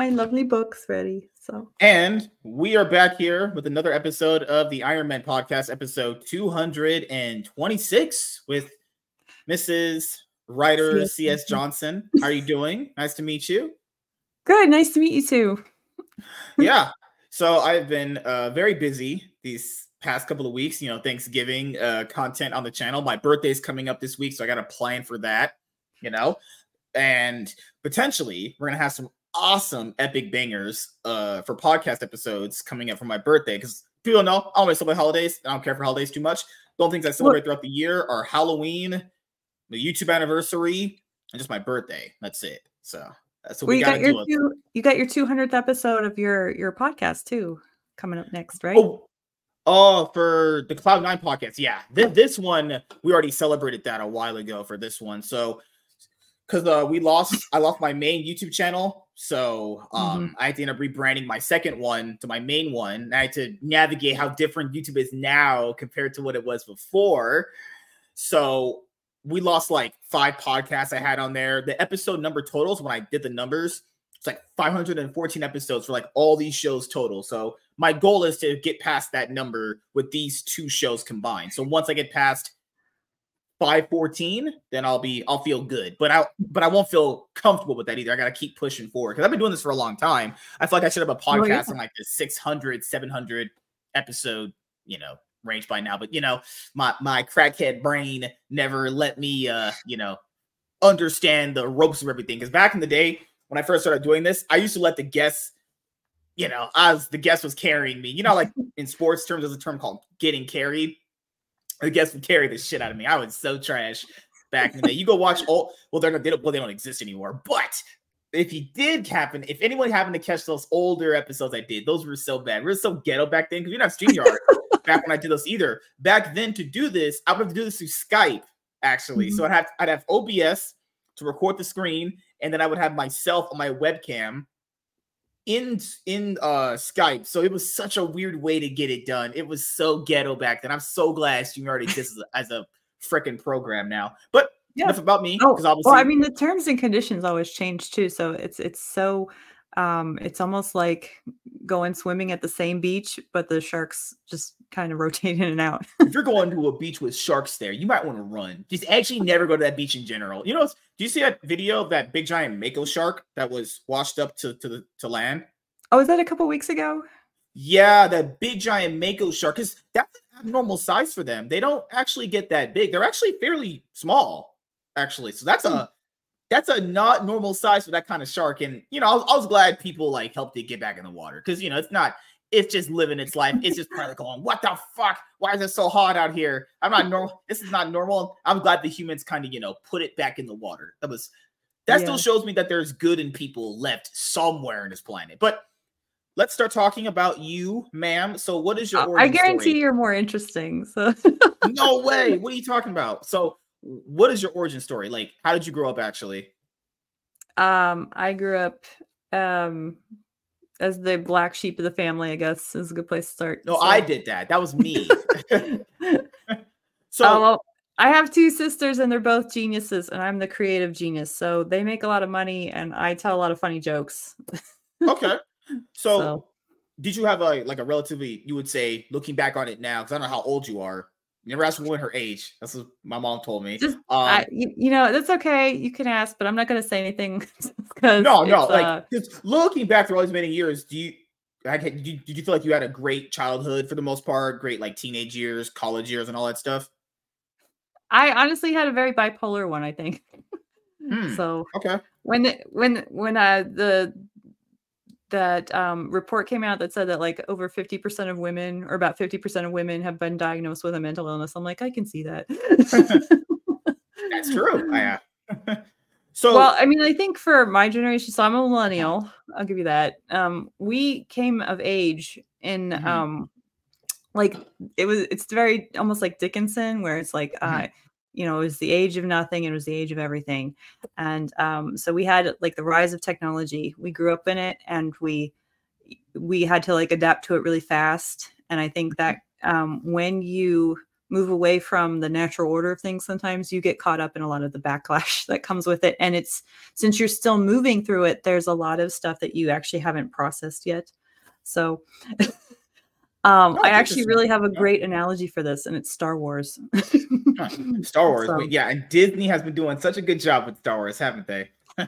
my lovely books ready. So, and we are back here with another episode of the Iron Man podcast, episode 226 with Mrs. Writer C.S. Johnson. How are you doing? Nice to meet you. Good. Nice to meet you too. yeah. So I've been uh, very busy these past couple of weeks. You know, Thanksgiving uh, content on the channel. My birthday's coming up this week, so I got a plan for that. You know, and potentially we're gonna have some awesome epic bangers uh, for podcast episodes coming up for my birthday because people know I always celebrate holidays. I don't care for holidays too much. The only things I celebrate throughout the year are Halloween, the YouTube anniversary, and just my birthday. That's it. So that's what well, we got. Your two, you got your 200th episode of your your podcast too coming up next, right? Oh, oh for the Cloud Nine podcast, yeah. This, this one we already celebrated that a while ago for this one. So because uh, we lost, I lost my main YouTube channel, so um, mm-hmm. I had to end up rebranding my second one to my main one. I had to navigate how different YouTube is now compared to what it was before. So we lost like five podcasts I had on there. The episode number totals when I did the numbers, it's like 514 episodes for like all these shows total. So my goal is to get past that number with these two shows combined. So once I get past 514, then I'll be I'll feel good. But I but I won't feel comfortable with that either. I gotta keep pushing forward because I've been doing this for a long time. I feel like I should have a podcast oh, yeah. in like the 600, 700 episode, you know, range by now. But you know, my my crackhead brain never let me uh, you know, understand the ropes of everything. Because back in the day when I first started doing this, I used to let the guests, you know, as the guest was carrying me. You know, like in sports terms, there's a term called getting carried the guests would carry the shit out of me. I was so trash back in the day. You go watch all well, they're not they don't well, they don't exist anymore. But if you did happen, if anyone happened to catch those older episodes I did, those were so bad. We were so ghetto back then because we didn't have StreamYard back when I did those either. Back then, to do this, I would have to do this through Skype, actually. Mm-hmm. So I'd have I'd have OBS to record the screen, and then I would have myself on my webcam in in uh Skype. So it was such a weird way to get it done. It was so ghetto back then. I'm so glad you already exists as a, a freaking program now. But yeah. enough about me oh, well, I mean the terms and conditions always change too. So it's it's so um it's almost like going swimming at the same beach, but the sharks just kind of rotate in and out. if you're going to a beach with sharks there, you might want to run. Just actually never go to that beach in general. You know, do you see that video of that big giant mako shark that was washed up to to the to land? Oh, was that a couple weeks ago? Yeah, that big giant mako shark is that's an abnormal size for them. They don't actually get that big. They're actually fairly small, actually. So that's a hmm. That's a not normal size for that kind of shark. And you know, I was, I was glad people like helped it get back in the water because you know it's not it's just living its life. It's just probably going, what the fuck? Why is it so hot out here? I'm not normal. This is not normal. I'm glad the humans kind of, you know, put it back in the water. That was that yeah. still shows me that there's good in people left somewhere in this planet. But let's start talking about you, ma'am. So what is your I guarantee story? you're more interesting. So no way. What are you talking about? So what is your origin story? Like, how did you grow up actually? Um, I grew up um as the black sheep of the family, I guess is a good place to start. No, so. I did that. That was me. so oh, well, I have two sisters and they're both geniuses, and I'm the creative genius. So they make a lot of money and I tell a lot of funny jokes. okay. So, so, did you have a like a relatively you would say looking back on it now, because I don't know how old you are, Never ask a woman her age. That's what my mom told me. Just, um, I, you, you, know, that's okay. You can ask, but I'm not going to say anything. no, no. Like uh, looking back through all these many years, do you, did you did you feel like you had a great childhood for the most part? Great like teenage years, college years, and all that stuff. I honestly had a very bipolar one. I think. Hmm. So okay. When the, when when uh, the that um, report came out that said that like over 50% of women or about 50% of women have been diagnosed with a mental illness. I'm like, I can see that. That's true. I, uh, so, well, I mean, I think for my generation, so I'm a millennial. I'll give you that. Um, we came of age in, mm-hmm. um, like it was, it's very almost like Dickensian, where it's like, mm-hmm. uh, you know, it was the age of nothing. It was the age of everything. And um, so we had like the rise of technology. We grew up in it and we we had to like adapt to it really fast. And I think that um, when you move away from the natural order of things sometimes you get caught up in a lot of the backlash that comes with it and it's since you're still moving through it there's a lot of stuff that you actually haven't processed yet so um Oh, i actually really have a great analogy for this and it's star wars Star Wars. So- yeah, and Disney has been doing such a good job with Star Wars, haven't they? uh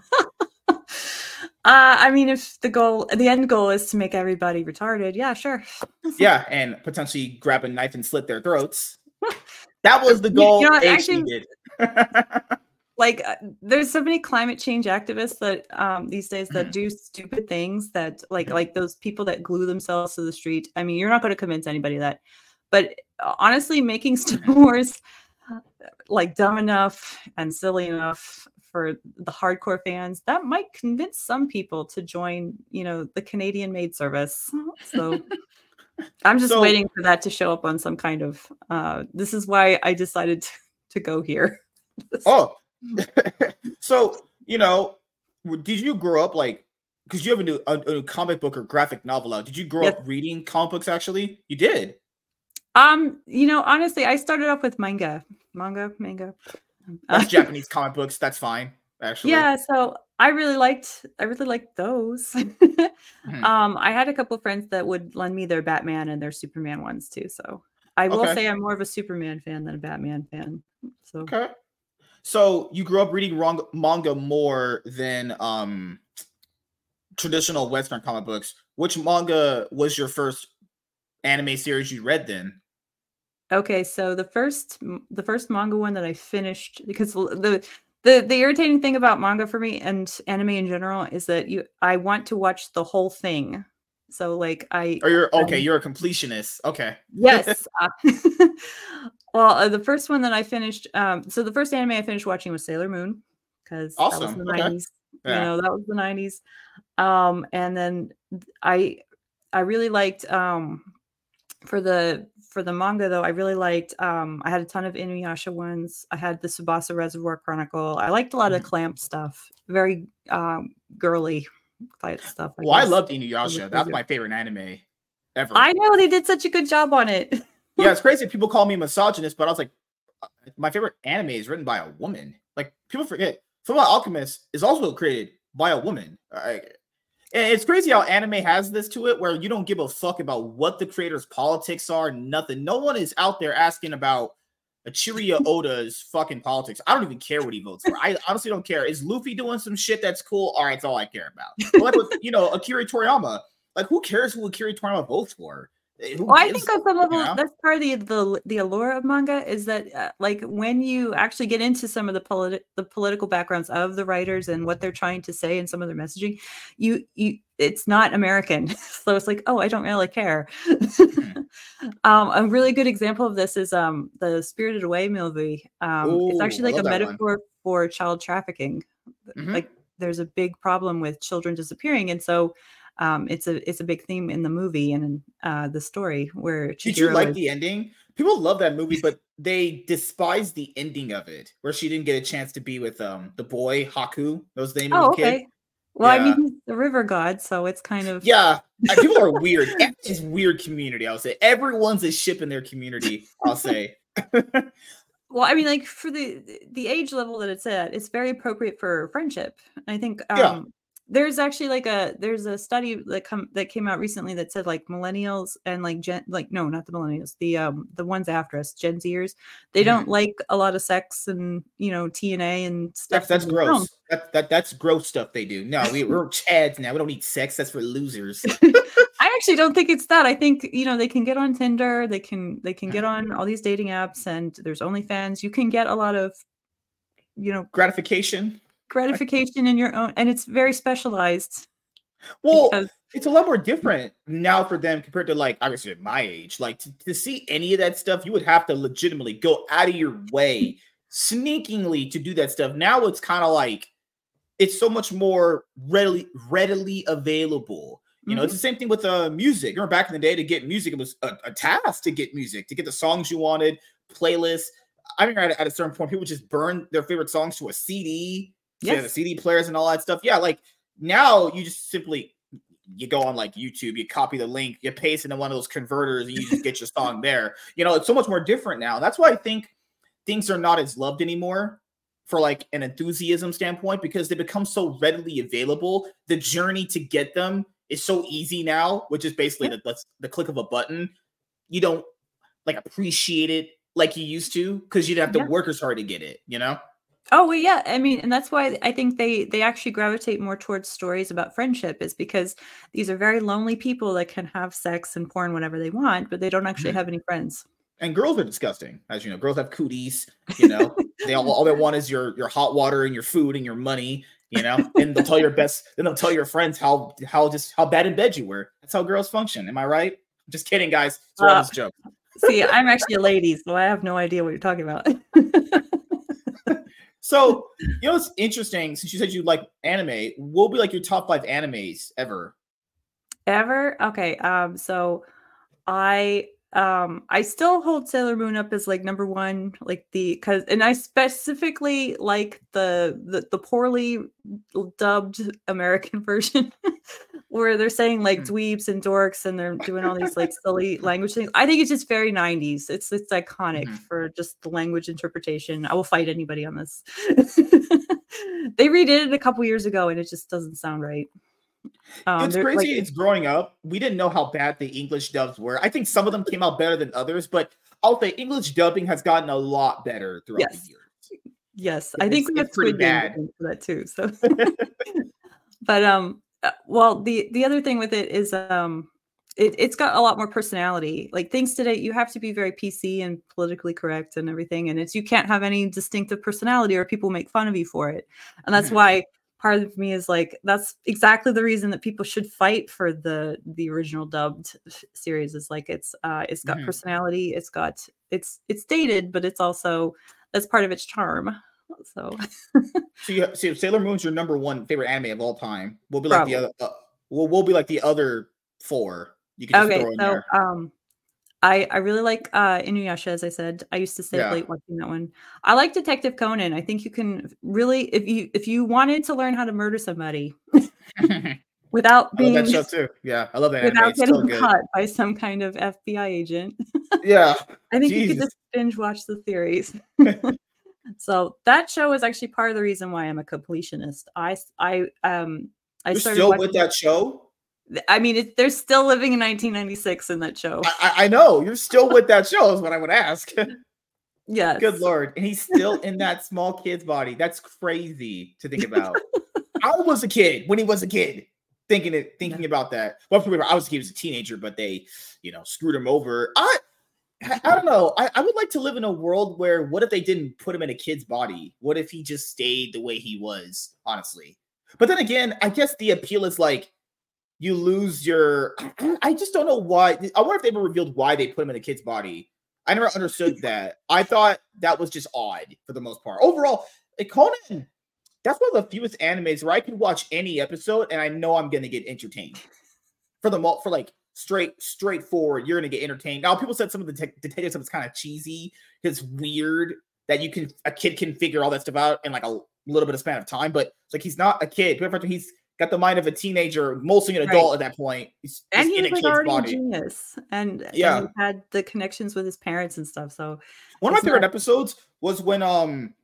i mean if the goal the end goal is to make everybody retarded yeah sure Yeah, and potentially grab a knife and slit their throats. That was the goal you know actually- did. Like uh, there's so many climate change activists that um these days that Mhm. do stupid things that like like those people that glue themselves to the street. I mean you're not going to convince anybody that but uh, honestly making star wars uh, like dumb enough and silly enough for the hardcore fans that might convince some people to join you know the canadian maid service. So i'm just So- waiting for that to show up on some kind of uh this is why i decided to, to go here. Oh, so you know, did you grow up like? Because you have a new a, a comic book or graphic novel out. Did you grow Yes. up reading comic books? Actually, you did. Um, you know, honestly, I started off with manga, manga, manga. That's Japanese comic books. That's fine. Actually, yeah, so I really liked, I really liked those. Mhm. um, I had a couple friends that would lend me their Batman and their Superman ones too. So I will Okay. say I'm more of a Superman fan than a Batman fan. So Okay. So you grew up reading wrong, manga more than um traditional Western comic books. Which manga was your first anime series you read then? okay, so the first, the first manga one that I finished because the the the irritating thing about manga for me and anime in general is that you I want to watch the whole thing. So like I Or you're okay, Um, you're a completionist. Okay. Yes. uh, well, uh, the first one that I finished, um, so the first anime I finished watching was Sailor Moon because that was Awesome, the okay. 90s. You know, that was the 90s. Um, and then I I really liked um for the for the manga though, I really liked um I had a ton of Inuyasha ones. I had the Tsubasa Reservoir Chronicle. I liked a lot Mm-hmm. of clamp stuff. Very um girly type stuff. Well, I loved Inuyasha. That's Yeah. my favorite anime ever. I know they did such a good job on it. yeah, it's crazy. People call me misogynist, but I was like, uh, my favorite anime is written by a woman. Like people forget, Fullmetal Alchemist is also created by a woman. Like, and it's crazy how anime has this to it, where you don't give a fuck about what the creator's politics are. Nothing. No one is out there asking about Eiichiro Oda's fucking politics. I don't even care what he votes for. I honestly don't care. Is Luffy doing some shit that's cool? All right, that's all I care about. Like with you know Akira Toriyama. Like who cares who Akira Toriyama votes for? Well, I think on some level know? that's part of the, the the allure of manga is that uh, like when you actually get into some of the politi- the political backgrounds of the writers and what they're trying to say and some of their messaging, you you it's not American, so it's like oh I don't really care. um, a really good example of this is um the Spirited Away movie. Um, it's actually like a that one. metaphor for child trafficking. Mhm. Like there's a big problem with children disappearing, and so um, it's a it's a big theme in the movie and in uh, the story where Did you like is- the ending? People love that movie, but they despise the ending of it, where she didn't get a chance to be with um the boy Haku. That was the name Oh, of the kid. okay. Well, I mean, he's the river god, so it's kind of Yeah, people are weird. It's weird community. I'll say everyone's a ship in their community. I'll say. Well, I mean, like for the the age level that it's at, it's very appropriate for friendship. I think um, Yeah. There's actually like a there's a study that come that came out recently that said like millennials and like gen like no not the millennials the um the ones after us Gen Zers they don't like a lot of sex and you know TNA and stuff. That's that's in the film. gross. That, that that's gross stuff they do. No, we, we're chads now. We don't need sex. That's for losers. I actually don't think it's that. I think you know they can get on Tinder, they can they can get on all these dating apps, and there's OnlyFans. You can get a lot of you know Gratification. Gratification in your own, and it's very specialized. Well, because- it's a lot more different now for them compared to like obviously at my age. Like to, to see any of that stuff, you would have to legitimately go out of your way sneakingly to do that stuff. Now it's kind of like it's so much more readily readily available. You know, it's the same thing with uh music. Remember back in the day to get music, it was a, a task to get music, to get the songs you wanted, playlists. I mean, at, at a certain point, people just burn their favorite songs to a CD, so the CD players and all that stuff. Yeah, like now you just simply you go on like YouTube, you copy the link, you paste into one of those converters, and you just get your song there. You know, it's so much more different now. That's why I think things are not as loved anymore for like an enthusiasm standpoint because they become so readily available. The journey to get them is so easy now, which is basically the, the, the click of a button. You don't like appreciate it like you used to because you'd have to yeah. work as hard to get it, you know? Oh well, yeah. I mean, and that's why I think they they actually gravitate more towards stories about friendship, is because these are very lonely people that can have sex and porn whenever they want, but they don't actually mm-hmm. have any friends. And girls are disgusting, as you know. Girls have cooties. You know, they all, all they want is your your hot water and your food and your money. You know, and they'll tell your best. Then they'll tell your friends how how just how bad in bed you were. That's how girls function. Am I right? Just kidding, guys. It's all uh, joke. See, I'm actually a lady, so I have no idea what you're talking about. so, you know, it's interesting. Since you said you like anime, what will be like your top five animes ever? Ever? Okay. Um. So, I um i still hold sailor moon up as like number one like the because and i specifically like the the, the poorly dubbed american version where they're saying like mm. dweebs and dorks and they're doing all these like silly language things. I think it's just very 90s it's it's iconic mm-hmm. for just the language interpretation. I will fight anybody on this. They redid it a couple years ago and it just doesn't sound right um, it's crazy. Like, it's growing up. We didn't know how bad the English dubs were. I think some of them came out better than others, but I'll say English dubbing has gotten a lot better throughout yes. the years. Yes, I think we have pretty bad for that too. So, but um, uh, well, the the other thing with it is um, it, it's got a lot more personality. Like things today, you have to be very PC and politically correct and everything, and it's you can't have any distinctive personality or people make fun of you for it, and that's why part of me is like that's exactly the reason that people should fight for the the original dubbed series is like it's uh it's got mm-hmm. personality it's got it's it's dated but it's also that's part of its charm so so you so sailor moon's your number one favorite anime of all time we'll be like Probably. the other uh, we'll, we'll be like the other four you can okay so there. um I, I really like uh, Inuyasha, as I said. I used to stay yeah. late watching that one. I like Detective Conan. I think you can really, if you if you wanted to learn how to murder somebody without being that show too. Yeah, I love that. Without getting caught by some kind of FBI agent. yeah, I think you could just binge watch the series. so that show is actually part of the reason why I'm a completionist. I I um I You're started still with that show. I mean, it, they're still living in 1996 in that show. I, I know you're still with that show. Is what I would ask. yes. Good lord, and he's still in that small kid's body. That's crazy to think about. I was a kid when he was a kid, thinking it, thinking yeah. about that. Well, I was a he was a teenager, but they, you know, screwed him over. I, I don't know. I, I would like to live in a world where what if they didn't put him in a kid's body? What if he just stayed the way he was? Honestly, but then again, I guess the appeal is like you lose your. I just don't know why. I wonder if they ever revealed why they put him in a kid's body. I never understood that. I thought that was just odd for the most part. Overall, eh, Conan, that's one of the fewest animes where I can watch any episode and I know I'm gonna get entertained. For the for like straight straightforward, you're gonna get entertained. Now, people said some of the te- detective stuff is kind of cheesy. It's weird that you can a kid can figure all that stuff out in like a little bit of span of time, but it's like he's not a kid. He's got the mind of a teenager, mostly an adult right. at that point. He's, and he was like already body. a genius, and yeah, and had the connections with his parents and stuff. So one of my favorite episodes was when um,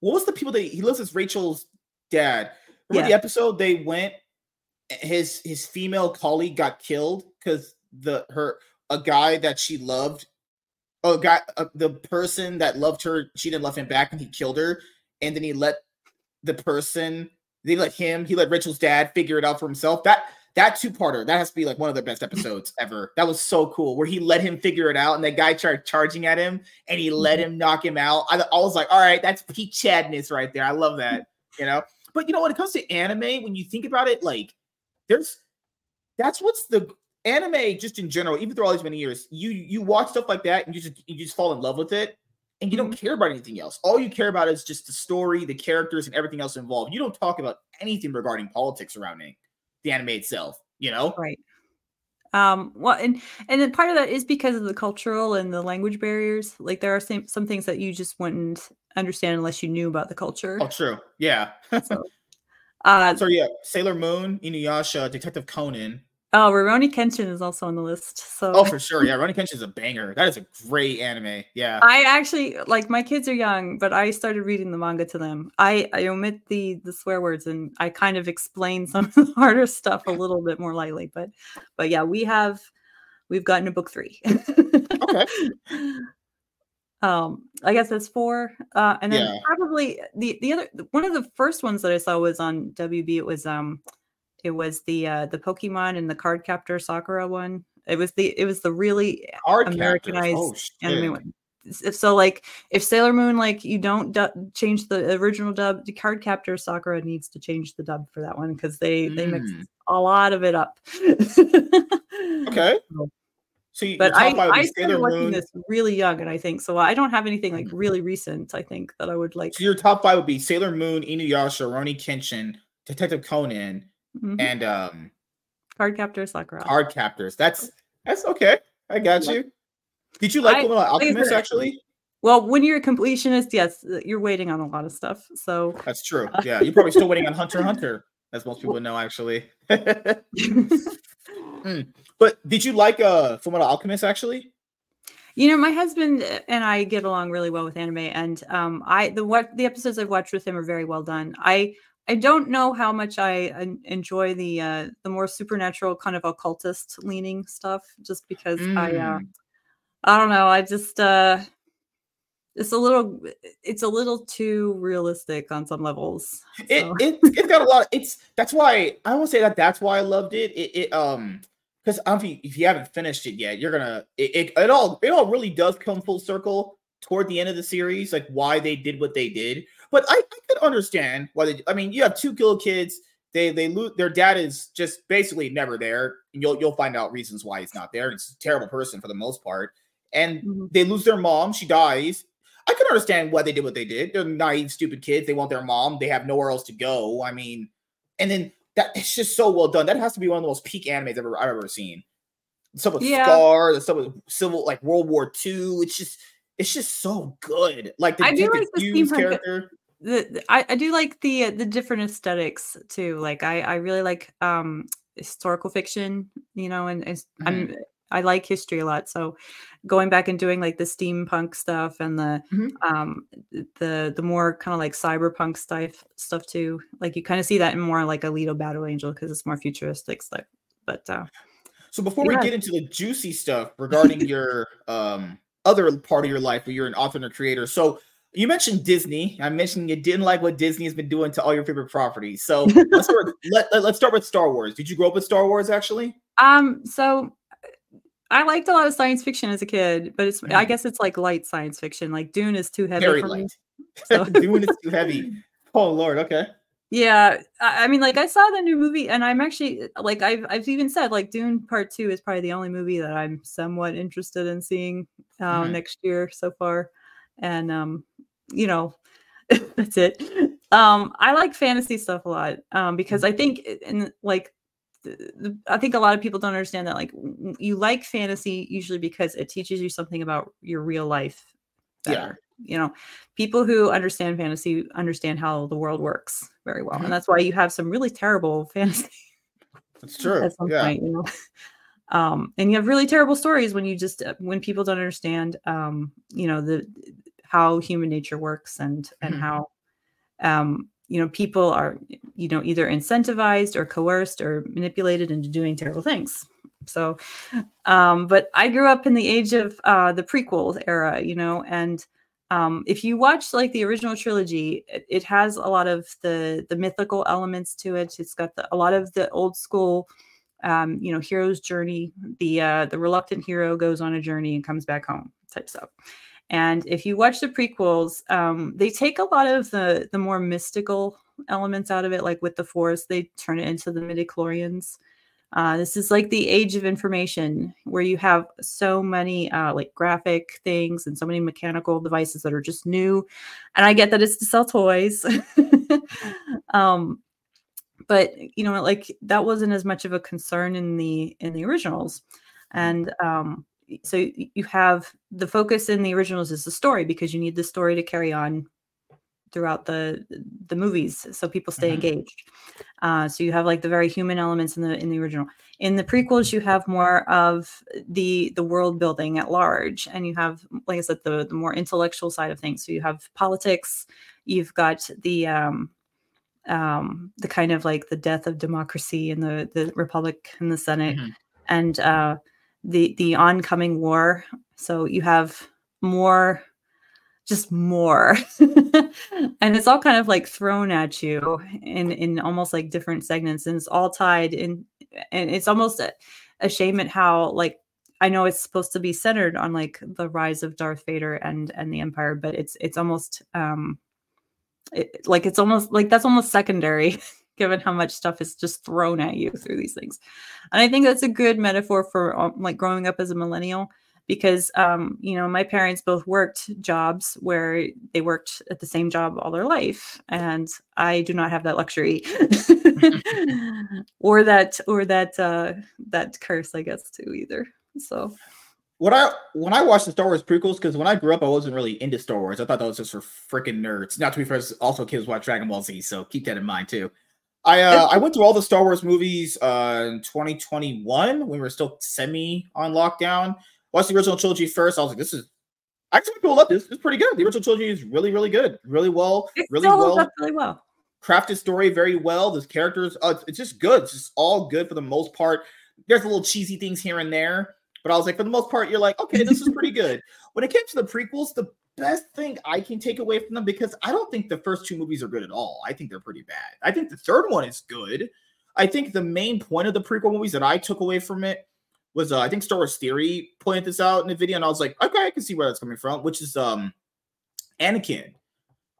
what was the people that he lives as Rachel's dad? Remember yeah. the episode they went? His his female colleague got killed because the her a guy that she loved, oh guy uh, the person that loved her, she didn't love him back, and he killed her, and then he let the person they let him, he let Rachel's dad figure it out for himself. That that two-parter, that has to be like one of the best episodes ever. That was so cool. Where he let him figure it out, and that guy started charging at him, and he let him knock him out. I, I was like, all right, that's peak Chadness right there. I love that, you know. But you know, when it comes to anime, when you think about it, like there's that's what's the anime just in general, even through all these many years, you you watch stuff like that and you just you just fall in love with it and you don't mm-hmm. care about anything else. All you care about is just the story, the characters, and everything else involved. You don't talk about anything regarding politics surrounding the anime itself. You know, right? Um, well, and and then part of that is because of the cultural and the language barriers. Like there are some some things that you just wouldn't understand unless you knew about the culture. Oh, true. Yeah. so, Uh, so yeah, Sailor Moon, Inuyasha, Detective Conan. Oh, Rurouni Kenshin is also on the list. So Oh, for sure. Yeah, Rurouni Kenshin is a banger. That is a great anime. Yeah. I actually like my kids are young, but I started reading the manga to them. I, I omit the the swear words and I kind of explain some of the harder stuff a little bit more lightly. But but yeah, we have we've gotten to book three. okay. Um, I guess that's four. Uh, and then Yeah. probably the the other one of the first ones that I saw was on WB. It was um, it was the uh the Pokemon and the Card Captor Sakura one. It was the it was the really Card. Americanized Oh, anime one. If so, like if Sailor Moon, like you don't du- change the original dub, the Card Captor Sakura needs to change the dub for that one because they they mix Mm. a lot of it up. Okay. So- you, But I, I started watching Moon. this really young, and I think so. I don't have anything like really recent. I think that I would like. So your top five would be Sailor Moon, Inuyasha, Rurouni Kenshin, Detective Conan, Mhm. and um Card Captor Sakura. Card Captors. That's that's okay. I got you. Did you like I- Fullmetal like I Alchemist actually? Well, when you're a completionist, yes, uh, you're waiting on a lot of stuff. So That's true. Yeah, you're probably still waiting on Hunter Hunter, as most people know actually. but did you like uh Fullmetal Alchemist actually? You know, my husband and I get along really well with anime, and um, I the what the episodes I've watched with him are very well done. I I don't know how much I en- enjoy the uh, the more supernatural kind of occultist leaning stuff, just because I uh, Mm. I don't know. I just uh, it's a little it's a little too realistic on some levels. it, so- it it's got a lot. It's that's why I won't say that. That's why I loved it. It, it um because I don't know if you, if you haven't finished it yet, you're gonna it, it it all it all really does come full circle toward the end of the series, like why they did what they did. But I, I could understand why they. I mean, you have two little kids. They they lose their dad is just basically never there, and you'll you'll find out reasons why he's not there. It's a terrible person for the most part, and Mhm. they lose their mom. She dies. I can understand why they did what they did. They're naive, stupid kids. They want their mom. They have nowhere else to go. I mean, and then that it's just so well done. That has to be one of the most peak animes I've ever I've ever seen. Some with Yeah. Scar, the stuff with Civil, like World War II. It's just it's just so good. Like the I do like the steampunk- character. The, I, I do like the the different aesthetics too. Like I I really like um historical fiction, you know, and, and s- I'm I like history a lot. So going back and doing like the steampunk stuff and the Mhm. um the the more kind of like cyberpunk stuff stuff too. Like you kind of see that in more like Alita Battle Angel because it's more futuristic stuff. But uh So before Yeah. we get into the juicy stuff regarding your um other part of your life where you're an author and a creator, so you mentioned Disney. I mentioned you didn't like what Disney has been doing to all your favorite properties. So let's start. Let, let, us start with Star Wars. Did you grow up with Star Wars actually? um so I liked a lot of science fiction as a kid, but it's I Mhm. guess it's like light science fiction. Like Dune is too heavy Very for me. so- Doing it too heavy. Oh Lord. Okay. Yeah, I, mean, like I saw the new movie, and I'm actually like I've I've even said like Dune Part Two is probably the only movie that I'm somewhat interested in seeing uh, Mhm. next year so far, and um, you know, that's it. Um, I like fantasy stuff a lot um, because I think it- and like I think a lot of people don't understand that like you like fantasy usually because it teaches you something about your real life Yeah. You know, people who understand fantasy understand how the world works very well, and that's why you have some really terrible fantasy That's true. at some Yeah. point. You know, um, and you have really terrible stories when you just uh, when people don't understand, um, you know, the how human nature works and and Mhm. how um you know people are you know either incentivized or coerced or manipulated into doing terrible things. So um but i grew up in the age of uh the prequel era you know and um if you watch like the original trilogy it, it has a lot of the the mythical elements to it. It's got the, a lot of the old school um you know hero's journey. The uh the reluctant hero goes on a journey and comes back home type stuff and if you watch the prequels, um, they take a lot of the the more mystical elements out of it, like with the Force, they turn it into the midichlorians. Uh, this is like the age of information where you have so many uh, like graphic things and so many mechanical devices that are just new. And I get that it's to sell toys. um, but you know, like that wasn't as much of a concern in the in the originals. And um, so you have the focus in the originals is the story because you need the story to carry on throughout the the movies, so people stay Mhm. engaged. Uh, so you have like the very human elements in the in the original. In the prequels, you have more of the the world building at large, and you have, like I said, the the more intellectual side of things. So you have politics. You've got the um, um, the kind of like the death of democracy and the the republic and the senate Mhm. and uh, the the oncoming war. So you have more just more. And it's all kind of like thrown at you in in almost like different segments and it's all tied in and it's almost a, a shame at how like i know it's supposed to be centered on like the rise of darth vader and and the empire but it's it's almost um it, like it's almost like that's almost secondary given how much stuff is just thrown at you through these things and i think that's a good metaphor for um, like growing up as a millennial because um you know my parents both worked jobs where they worked at the same job all their life and i do not have that luxury or that or that uh that curse i guess too either so When I when I watched the Star Wars prequels, because when I grew up, I wasn't really into Star Wars. I thought that was just for freaking nerds. Not to be fair, also kids watch Dragon Ball Z, so keep that in mind too. I uh, I went through all the Star Wars movies uh, in 2021 when we were still semi on lockdown. Watched the original trilogy first. I was like, this is actually people love this. It's pretty good. The original trilogy is really really good, really well, it really well really well crafted story very well. The characters, uh, it's just good. It's just all good for the most part. There's a little cheesy things here and there, but I was like, for the most part, you're like, okay, this is pretty good. When it came to the prequels, the best thing I can take away from them because I don't think the first two movies are good at all. I think they're pretty bad. I think the third one is good. I think the main point of the prequel movies that I took away from it was uh, I think Star Wars Theory pointed this out in the video, and I was like, okay, I can see where that's coming from, which is um Anakin.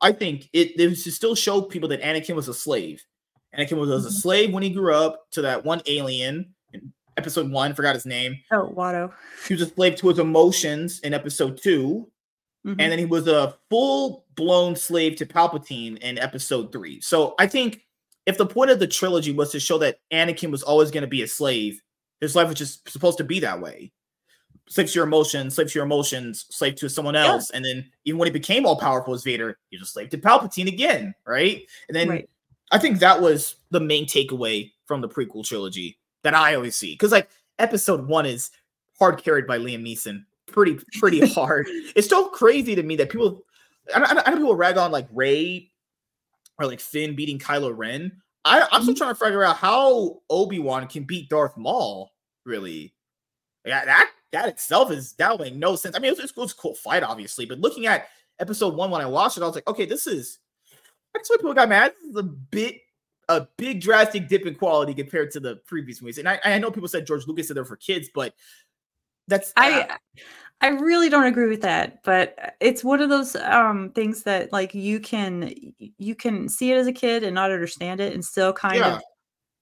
I think it, it was to still show people that Anakin was a slave. Anakin was, was a Mhm. slave when he grew up to that one alien in episode one, forgot his name. oh watto He was a slave to his emotions in episode 2 Mhm. and then he was a full blown slave to Palpatine in episode three. So I think if the point of the trilogy was to show that Anakin was always going to be a slave, his life was just supposed to be that way. Slave to your emotions, slave to your emotions, slave to someone Yeah. else. And then even when he became all powerful as Vader, he was a slave to Palpatine again, right? And then right I think that was the main takeaway from the prequel trilogy that I always see. Because like episode one is hard carried by Liam Neeson, pretty pretty hard. It's so crazy to me that people, I, I, I know people rag on like Rey or like Finn beating Kylo Ren. I, I'm still trying to figure out how Obi Wan can beat Darth Maul. Really, yeah, that that itself is that would make no sense. I mean, it was, it was a cool fight, obviously, but looking at episode one when I watched it, I was like, okay, this is that's why people got mad. This is a bit a big drastic dip in quality compared to the previous movies. And I, I know people said George Lucas said they're for kids, but that's uh, I really don't agree with that, but it's one of those um things that like you can you can see it as a kid and not understand it and still kind Yeah. of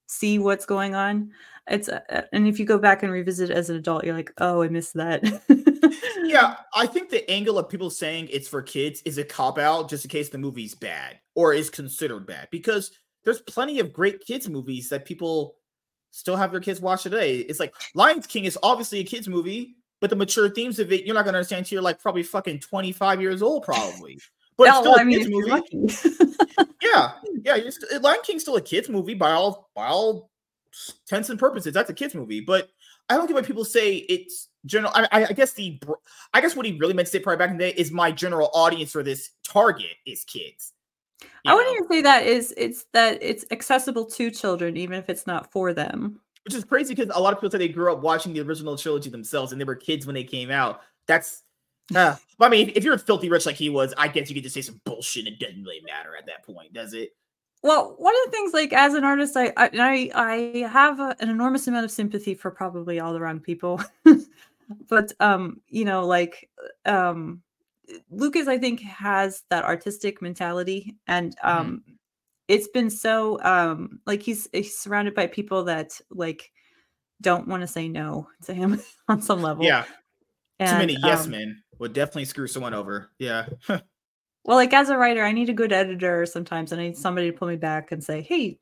see what's going on. It's uh, uh, and if you go back and revisit it as an adult, you're like, "Oh, I missed that." yeah, I think the angle of people saying it's for kids is a cop out just in case the movie's bad or is considered bad because there's plenty of great kids movies that people still have their kids watch today. It's like Lion King is obviously a kids movie, but the mature themes of it you're not gonna understand until you're like probably fucking 25 years old, probably. But it's still a mean, kids movie. yeah, yeah. You're st- Lion King's still a kids movie by all by all intents and purposes. That's a kids movie, but I don't get why people say it's general. I, I, I guess the I guess what he really meant to say probably back in the day is my general audience for this target is kids. I wouldn't even say that is it's that it's accessible to children, even if it's not for them. Which is crazy because a lot of people say they grew up watching the original trilogy themselves and they were kids when they came out. That's uh, but I mean, if you're filthy rich like he was, I guess you could just say some bullshit. It doesn't really matter at that point, does it? Well, one of the things, like as an artist, I I I, have a, an enormous amount of sympathy for probably all the wrong people, but um, you know, like um, Lucas, I think has that artistic mentality, and um, it's been so um, like he's he's surrounded by people that like don't want to say no to him on some level. Yeah, and, too many yes um, men would definitely screw someone over. Yeah. Well, like as a writer, I need a good editor sometimes, and I need somebody to pull me back and say, "Hey,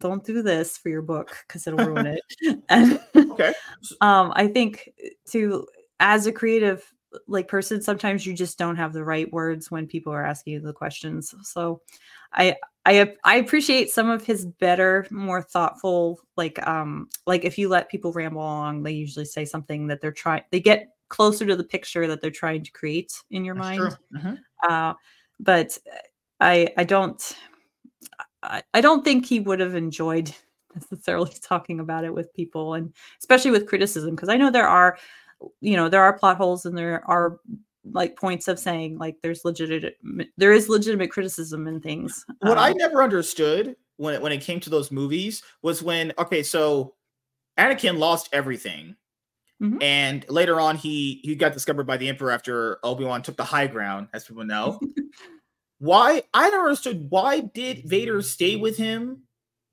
don't do this for your book because it'll ruin it." And okay. um, I think to as a creative, like person sometimes you just don't have the right words when people are asking you the questions so i i i appreciate some of his better more thoughtful like um like if you let people ramble along they usually say something that they're trying they get closer to the picture that they're trying to create in your That's mind mm-hmm. uh but i i don't I, I don't think he would have enjoyed necessarily talking about it with people and especially with criticism because i know there are you know there are plot holes and there are like points of saying like there's legitimate there is legitimate criticism and things what um, i never understood when it, when it came to those movies was when okay so anakin lost everything mm-hmm. and later on he he got discovered by the emperor after obi-wan took the high ground as people know why i never understood why did vader stay with him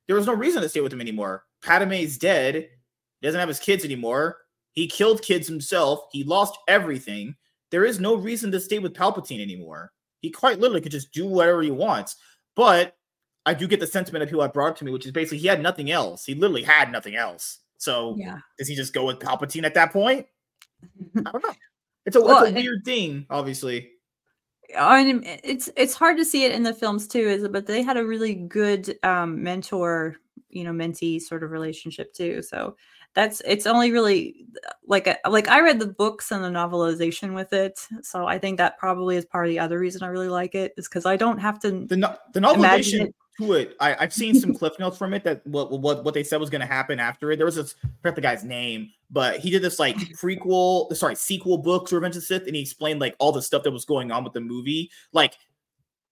there was no reason to stay with him anymore padme's dead he doesn't have his kids anymore he killed kids himself. He lost everything. There is no reason to stay with Palpatine anymore. He quite literally could just do whatever he wants. But I do get the sentiment of people that brought to me, which is basically he had nothing else. He literally had nothing else. So yeah. does he just go with Palpatine at that point? I don't know. It's a, well, it's a weird it, thing, obviously. I mean, it's it's hard to see it in the films too, is it? But they had a really good um, mentor, you know, mentee sort of relationship too. So that's it's only really like a, like I read the books and the novelization with it, so I think that probably is part of the other reason I really like it is because I don't have to the no, the novelization it. to it. I, I've seen some cliff notes from it that what what what they said was going to happen after it. There was this I forgot the guy's name, but he did this like prequel, sorry, sequel book to Revenge of the Sith, and he explained like all the stuff that was going on with the movie, like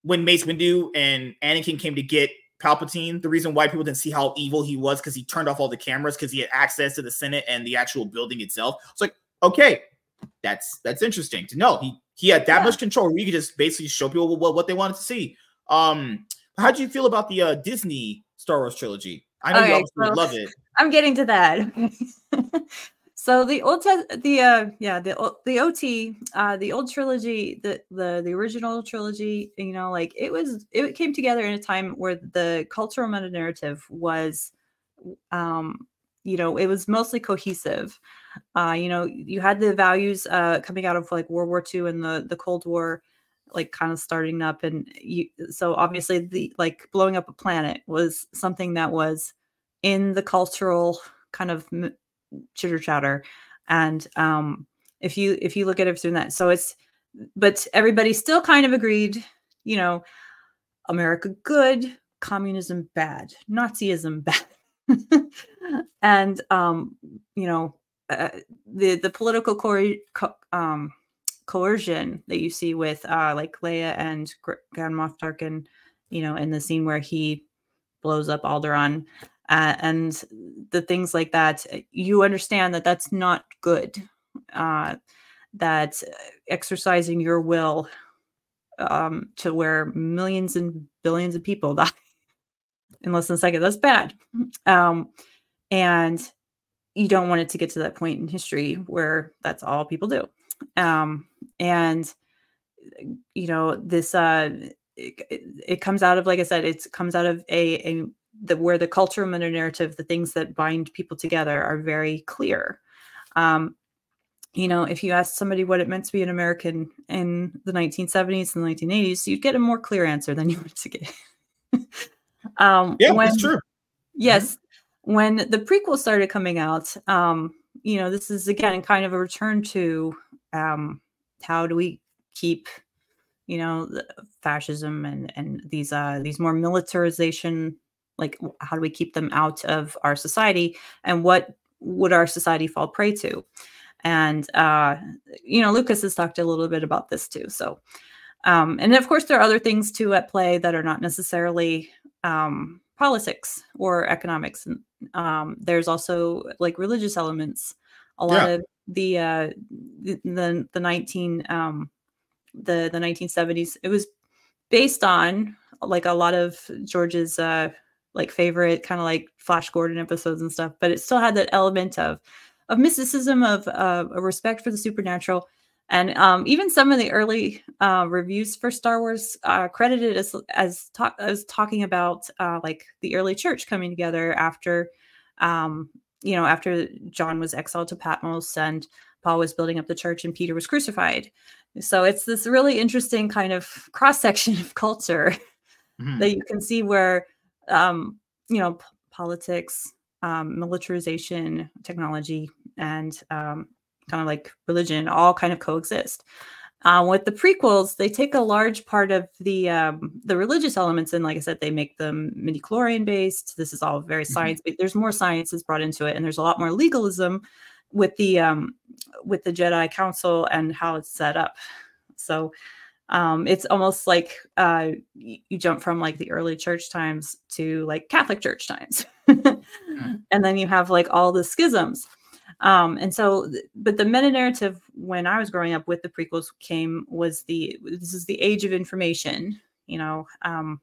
when Mace Windu and Anakin came to get Palpatine, the reason why people didn't see how evil he was because he turned off all the cameras because he had access to the Senate and the actual building itself. It's like, okay, that's that's interesting to know. He he had that yeah. much control where he could just basically show people what, what they wanted to see. Um, how do you feel about the uh, Disney Star Wars trilogy? I know okay, you so love it. I'm getting to that. So the old te- the uh yeah the the OT uh the old trilogy the the the original trilogy you know like it was it came together in a time where the cultural meta narrative was um you know it was mostly cohesive. Uh you know you had the values uh coming out of like World War II and the the Cold War like kind of starting up and you so obviously the like blowing up a planet was something that was in the cultural kind of chitter chatter and um if you if you look at it through that so it's but everybody still kind of agreed you know america good communism bad nazism bad. And um you know uh, the the political co- co- um coercion that you see with uh like Leia and Grand Moff Tarkin, you know, in the scene where he blows up Alderaan uh, and the things like that uh, you understand that that's not good uh, that exercising your will um, to where millions and billions of people die in less than a second that's bad. Um, and you don't want it to get to that point in history where that's all people do. Um, and you know this uh it, it, comes out of like i said it comes out of a, a the where the cultural meta narrative, the things that bind people together, are very clear. Um, you know, if you asked somebody what it meant to be an American in the 1970s and the 1980s, you'd get a more clear answer than you would to get. um, yeah, when, that's true. Yes, when the prequel started coming out, um, you know, this is again kind of a return to um, how do we keep, you know, fascism and and these uh, these more militarization like how do we keep them out of our society and what would our society fall prey to and uh you know lucas has talked a little bit about this too so um and of course there are other things too at play that are not necessarily um politics or economics and um there's also like religious elements a lot yeah. of the uh the, the the 19 um the the 1970s it was based on like a lot of george's uh like favorite kind of like Flash Gordon episodes and stuff, but it still had that element of of mysticism, of uh, a respect for the supernatural, and um, even some of the early uh, reviews for Star Wars uh, credited as as, ta- as talking about uh, like the early church coming together after, um, you know, after John was exiled to Patmos and Paul was building up the church and Peter was crucified. So it's this really interesting kind of cross section of culture mm-hmm. that you can see where, um, you know, p- politics, um, militarization, technology, and um, kind of like religion all kind of coexist. Uh, with the prequels, they take a large part of the um, the religious elements, and like I said, they make them midi-chlorian based. This is all very mm-hmm. science. Mm-hmm. There's more science that's brought into it, and there's a lot more legalism with the um, with the Jedi Council and how it's set up. So um, it's almost like uh, you jump from like the early church times to like Catholic church times, mm-hmm. and then you have like all the schisms. Um, and so, but the meta narrative when I was growing up with the prequels came was the this is the age of information. You know, um,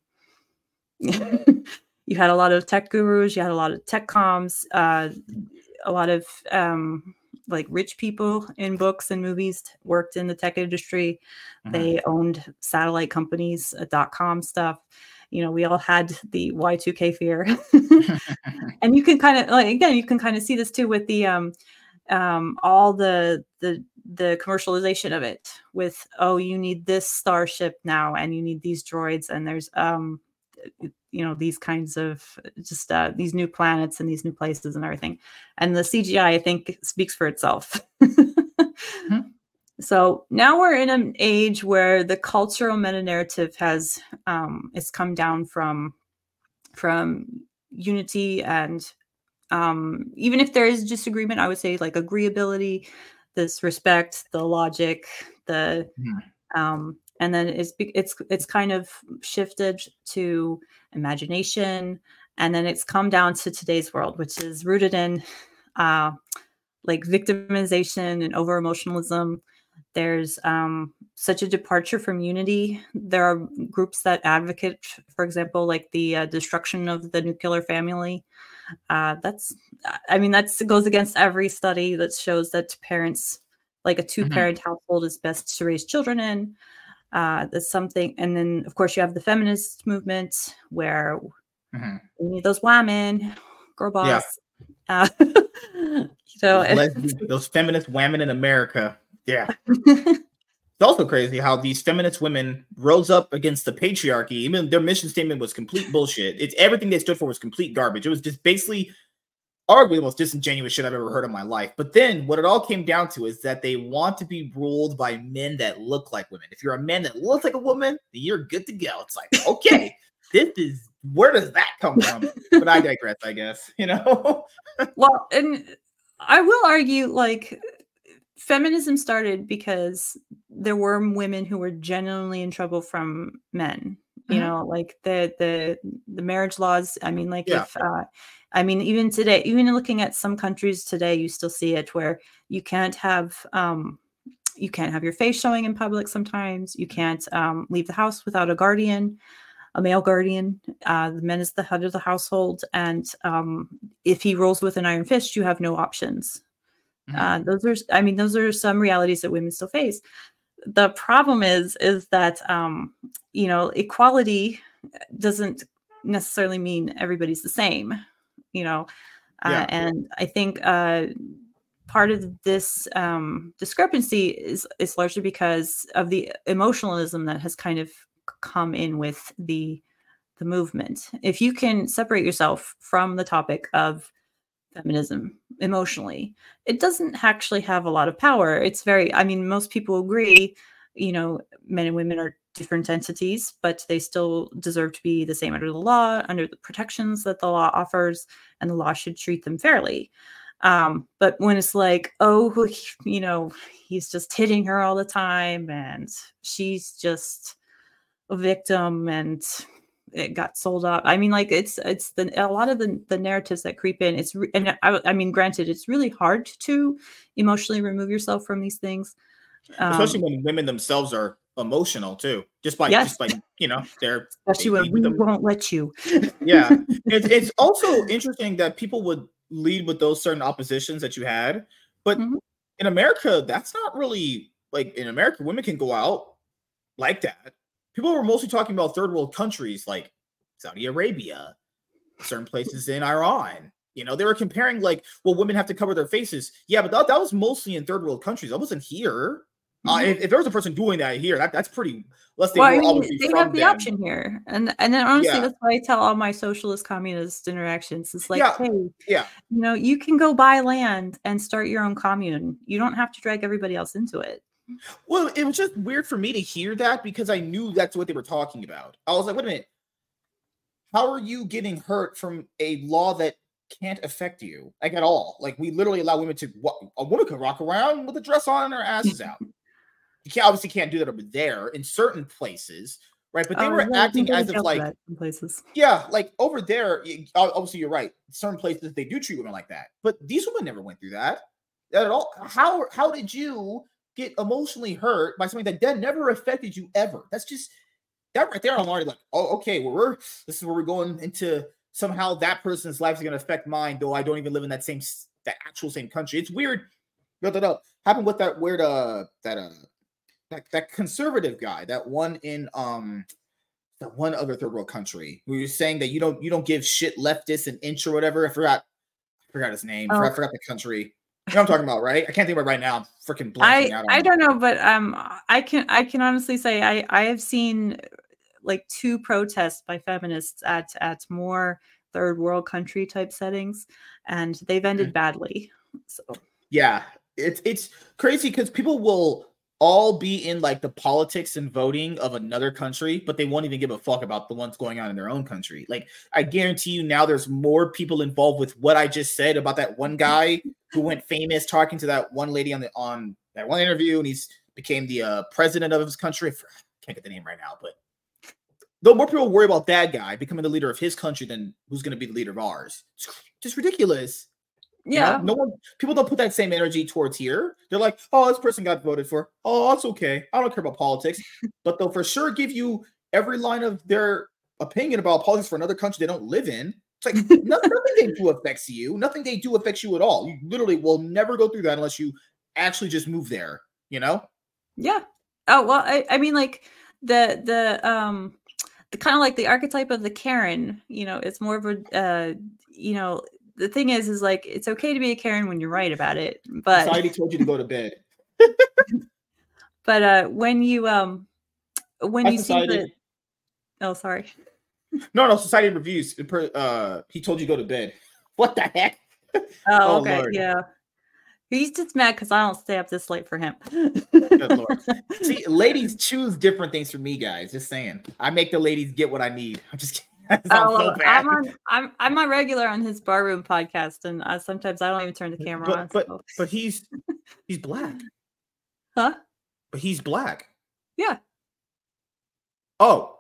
you had a lot of tech gurus, you had a lot of tech comms, uh, a lot of um, like rich people in books and movies worked in the tech industry. Mm-hmm. They owned satellite companies, uh, dot com stuff you know we all had the y2k fear and you can kind of like again you can kind of see this too with the um um all the the the commercialization of it with oh you need this starship now and you need these droids and there's um you know these kinds of just uh, these new planets and these new places and everything and the cgi i think speaks for itself mm-hmm. So now we're in an age where the cultural meta narrative has um, it's come down from from unity and um, even if there is disagreement, I would say like agreeability, this respect, the logic, the mm. um, and then it's it's it's kind of shifted to imagination, and then it's come down to today's world, which is rooted in uh, like victimization and over emotionalism there's um, such a departure from unity. There are groups that advocate, for example, like the uh, destruction of the nuclear family. Uh, that's, I mean, that goes against every study that shows that parents, like a two parent mm-hmm. household, is best to raise children in. Uh, that's something. And then, of course, you have the feminist movement where mm-hmm. we need those women, girl boss. Yeah. Uh, so those, those feminist women in America yeah. it's also crazy how these feminist women rose up against the patriarchy. Even their mission statement was complete bullshit. It's everything they stood for was complete garbage. It was just basically arguably the most disingenuous shit I've ever heard in my life. But then what it all came down to is that they want to be ruled by men that look like women. If you're a man that looks like a woman, then you're good to go. It's like, okay, this is where does that come from? but I digress, I guess, you know. well, and I will argue like feminism started because there were women who were genuinely in trouble from men you mm-hmm. know like the the the marriage laws i mean like yeah. if uh i mean even today even looking at some countries today you still see it where you can't have um you can't have your face showing in public sometimes you can't um, leave the house without a guardian a male guardian uh, the man is the head of the household and um, if he rolls with an iron fist you have no options Mm-hmm. Uh, those are, I mean, those are some realities that women still face. The problem is, is that um, you know, equality doesn't necessarily mean everybody's the same. You know, uh, yeah. and I think uh, part of this um, discrepancy is is largely because of the emotionalism that has kind of come in with the the movement. If you can separate yourself from the topic of feminism emotionally. It doesn't actually have a lot of power. It's very i mean most people agree you know men and women are different entities but they still deserve to be the same under the law under the protections that the law offers and the law should treat them fairly. Um, but when it's like oh you know he's just hitting her all the time and she's just a victim and it got sold out. I mean, like it's it's the a lot of the the narratives that creep in. It's re- and I, I mean, granted, it's really hard to emotionally remove yourself from these things, um, especially when women themselves are emotional too. Just by yes. just by you know, they're especially they when we them. won't let you. yeah, it's it's also interesting that people would lead with those certain oppositions that you had, but mm-hmm. in America, that's not really like in America, women can go out like that people were mostly talking about third world countries like Saudi Arabia, certain places in Iran, You know, they were comparing like, well, women have to cover their faces. Yeah, but that, that was mostly in third world countries. That wasn't here. Uh, Mhm. if, if there was a person doing that here, that, that's pretty. Unless they well, I mean, they have the them. option here, and and then honestly, Yeah. that's why I tell all my socialist communist interactions. It's like, Yeah. hey, Yeah. you know, you can go buy land and start your own commune. You don't have to drag everybody else into it. Well, it was just weird for me to hear that because I knew that's what they were talking about. I was like, wait a minute. How are you getting hurt from a law that can't affect you like at all? Like we literally allow women to a woman can rock around with a dress on and her ass is out. You can't obviously can't do that over there in certain places, right? But they Oh, were acting can go to as if like places. yeah, like over there, obviously you're right. Certain places they do treat women like that, but these women never went through that at all. How how did you get emotionally hurt by something that then never affected you ever? That's just that right there. I'm already like, oh, okay, well we're this is where we're going into somehow that person's life is going to affect mine, though I don't even live in that same that actual same country. It's weird. No, no, no. Happened with that weird uh that uh that that conservative guy, that one in um that one other third world country who you're saying that you don't you don't give shit leftists an inch or whatever. I forgot I forgot his name. I Oh. forgot the country. You know I'm talking about, right? I can't think of it right now. I'm freaking I out I don't know, but um, I can I can honestly say I I have seen like two protests by feminists at at more third world country type settings, and they've ended Mm. badly. So Yeah, it's it's crazy because people will all be in like the politics and voting of another country, but they won't even give a fuck about the ones going on in their own country. Like I guarantee you now there's more people involved with what I just said about that one guy who went famous talking to that one lady on the on that one interview and he's became the uh, president of his country. I can't get the name right now, but though more people worry about that guy becoming the leader of his country than who's going to be the leader of ours. It's just ridiculous. Yeah, no one people don't put that same energy towards here. They're like, oh, this person got voted for. Oh, that's okay. I don't care about politics. but they'll for sure give you every line of their opinion about politics for another country they don't live in. It's like no- nothing they do affects you. Nothing they do affects you at all. You literally will never go through that unless you actually just move there. You know? yeah. Oh well, I I mean like the the um the kind of like the archetype of the Karen. You know, it's more of a uh you know the thing is is like it's okay to be a Karen when you're right about it, but Society told you to go to bed. but uh when you um when you see the oh sorry No, no, society reviews. Uh, he told you to go to bed. What the heck? oh, Oh, okay Lord. yeah he's just mad because i don't stay up this late for him Lord. See, ladies choose different things for me, guys. Just saying. I make the ladies get what I need. I'm just kidding. Oh, so. I'm on I'm I'm a regular on his barroom podcast, and uh, sometimes I don't even turn the camera on. but but so- but he's he's black. Huh? But he's black. Yeah. Oh.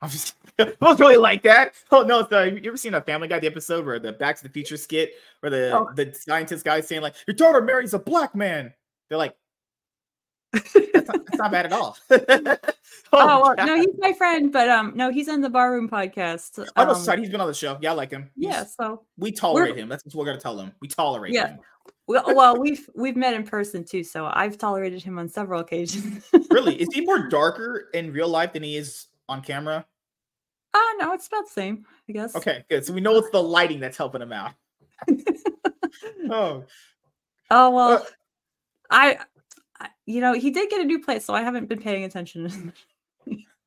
I'm just I was really like that. Oh no, so you ever seen a Family Guy the episode where the Back to the Future skit where the Oh. the scientist guy saying like your daughter marries a black man? They're like that's not, that's not bad at all. oh, well, no, he's my friend, but um, no, he's on the barroom podcast. Oh, no, um, sorry, he's been on the show. Yeah, I like him. He's- yeah, so we tolerate him. That's what we're gonna tell him. We tolerate Yeah. him. well, well, we've we've met in person too, so I've tolerated him on several occasions. Really, is he more darker in real life than he is on camera? Ah, no, it's about the same, I guess. Okay, good. So we know it's the lighting that's helping him out. Oh, Oh well, Uh, I, you know, he did get a new place, so I haven't been paying attention.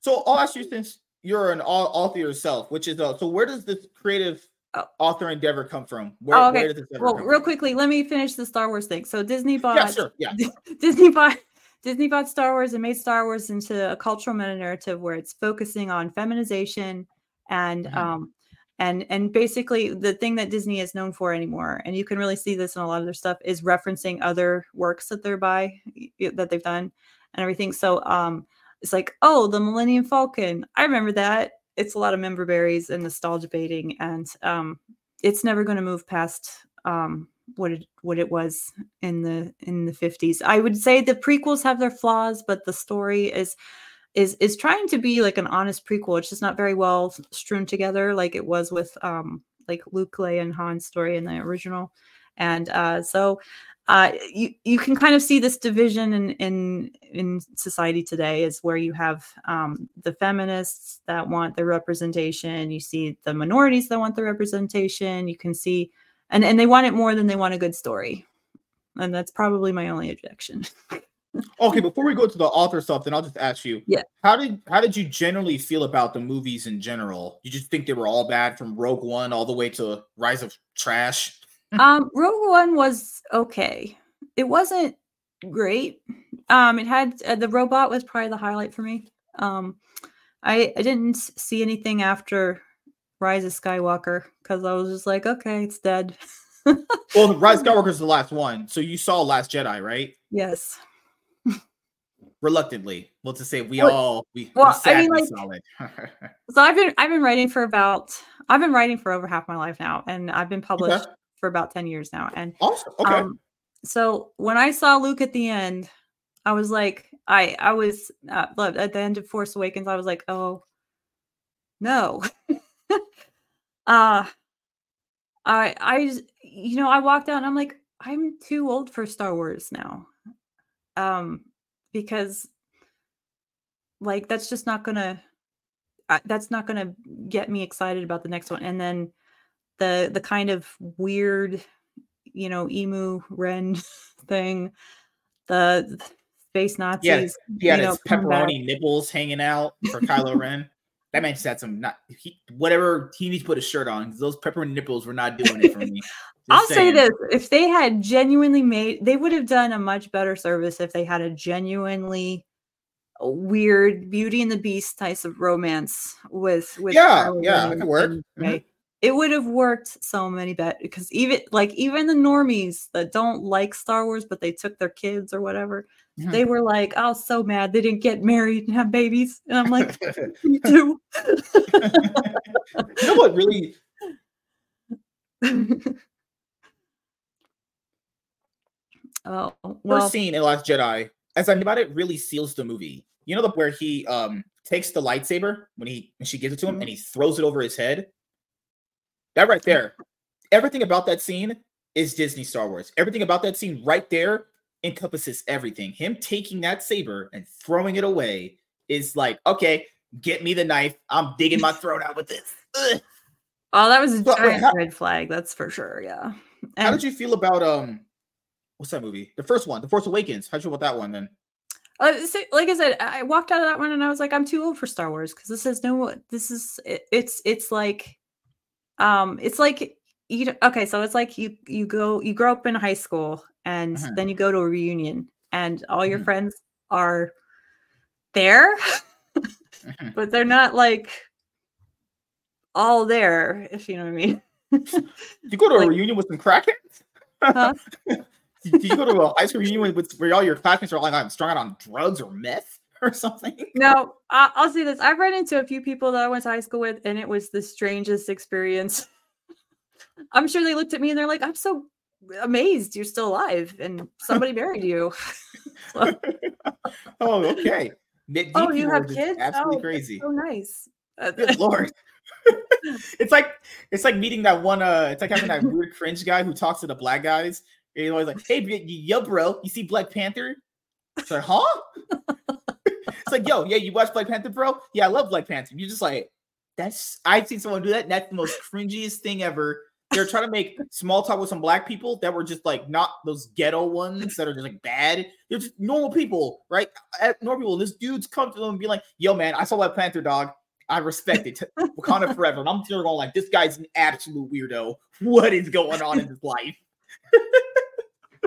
so I'll ask you since you're an author yourself, which is uh, so where does this creative Oh. author endeavor come from? Where, Oh, okay. where does this well, real from? quickly, let me finish the Star Wars thing. So Disney bought Yeah, sure. Yeah. Disney bought Disney bought Star Wars and made Star Wars into a cultural meta narrative where it's focusing on feminization and Mhm. um and and basically the thing that Disney is known for anymore, and you can really see this in a lot of their stuff, is referencing other works that they're by that they've done and everything. So um it's like, oh, the Millennium Falcon. I remember that. It's a lot of member berries and nostalgia baiting, and um it's never going to move past um what it what it was in the in the 50s i would say the prequels have their flaws but the story is is is trying to be like an honest prequel it's just not very well strewn together like it was with um like luke leia and han's story in the original and uh so uh, you you can kind of see this division in in in society today is where you have um, the feminists that want the representation. You see the minorities that want the representation. You can see, and and they want it more than they want a good story, and that's probably my only objection. okay, before we go to the author stuff, then I'll just ask you. Yeah. How did how did you generally feel about the movies in general? You just think they were all bad from Rogue One all the way to Rise of Trash? um, Rogue One was okay. It wasn't great. Um, it had uh, the robot was probably the highlight for me. Um, I I didn't see anything after Rise of Skywalker because I was just like, okay, it's dead. well, Rise of Skywalker is the last one, so you saw Last Jedi, right? Yes. Reluctantly, well, to say we well, all we, well, we I mean, like, so I've been I've been writing for about I've been writing for over half my life now, and I've been published okay for about 10 years now. And awesome. Okay. Um, so when I saw Luke at the end, I was like, I I was uh, at the end of Force Awakens, I was like, oh no. uh I I you know, I walked out and I'm like, I'm too old for Star Wars now. Um because like that's just not gonna that's not gonna get me excited about the next one. And then the the kind of weird, you know, emo Ren thing, the space Nazis. Yeah, yeah, his pepperoni nipples hanging out for Kylo Ren. That man just had some not he, whatever he needs to put a shirt on. Those pepperoni nipples were not doing it for me. I'll saying. say this: if they had genuinely made, they would have done a much better service if they had a genuinely weird Beauty and the Beast type of romance with with yeah, yeah, that could work. mm-hmm it would have worked so many better because even like even the normies that don't like Star Wars but they took their kids or whatever, mm-hmm. they were like, "Oh, so mad they didn't get married and have babies," and I'm like, "Me too." you know what really? oh, well, first scene in Last Jedi, as I about it, really seals the movie. You know the where he um takes the lightsaber when he when she gives it to him mm-hmm. and he throws it over his head that right there, everything about that scene is Disney Star Wars. Everything about that scene right there encompasses everything. Him taking that saber and throwing it away is like, okay, get me the knife. I'm digging my throat out with this. Ugh. Oh, that was a giant how, red flag. That's for sure. Yeah. And, how did you feel about um, what's that movie? The first one, The Force Awakens. How'd you feel about that one then? Uh, so, like I said, I walked out of that one and I was like, I'm too old for Star Wars because this is no, this is it, it's it's like um, it's like you okay, so it's like you you go you grow up in high school and uh-huh. then you go to a reunion and all your uh-huh. friends are there, uh-huh. but they're not like all there, if you know what I mean. you go to like, a reunion with some crackheads? Huh? Did you go to a high school reunion with where all your classmates are like I'm strung out on drugs or meth? or something. No, I- will say this. I've run into a few people that I went to high school with, and it was the strangest experience. I'm sure they looked at me and they're like, I'm so amazed you're still alive and somebody married you. oh, okay. oh, you have kids? Absolutely oh, crazy. So nice. Good lord. it's like it's like meeting that one uh it's like having that weird cringe guy who talks to the black guys. And he's always like, hey yo bro, you see Black Panther? It's like, huh? It's like, yo, yeah, you watch Black Panther, bro? Yeah, I love Black Panther. You're just like, that's I've seen someone do that. that's the most cringiest thing ever. They're trying to make small talk with some black people that were just like not those ghetto ones that are just like bad. They're just normal people, right? Normal people. This dude's come to them and be like, yo, man, I saw Black Panther, dog. I respect it. Wakanda forever. And I'm still going like, this guy's an absolute weirdo. What is going on in his life?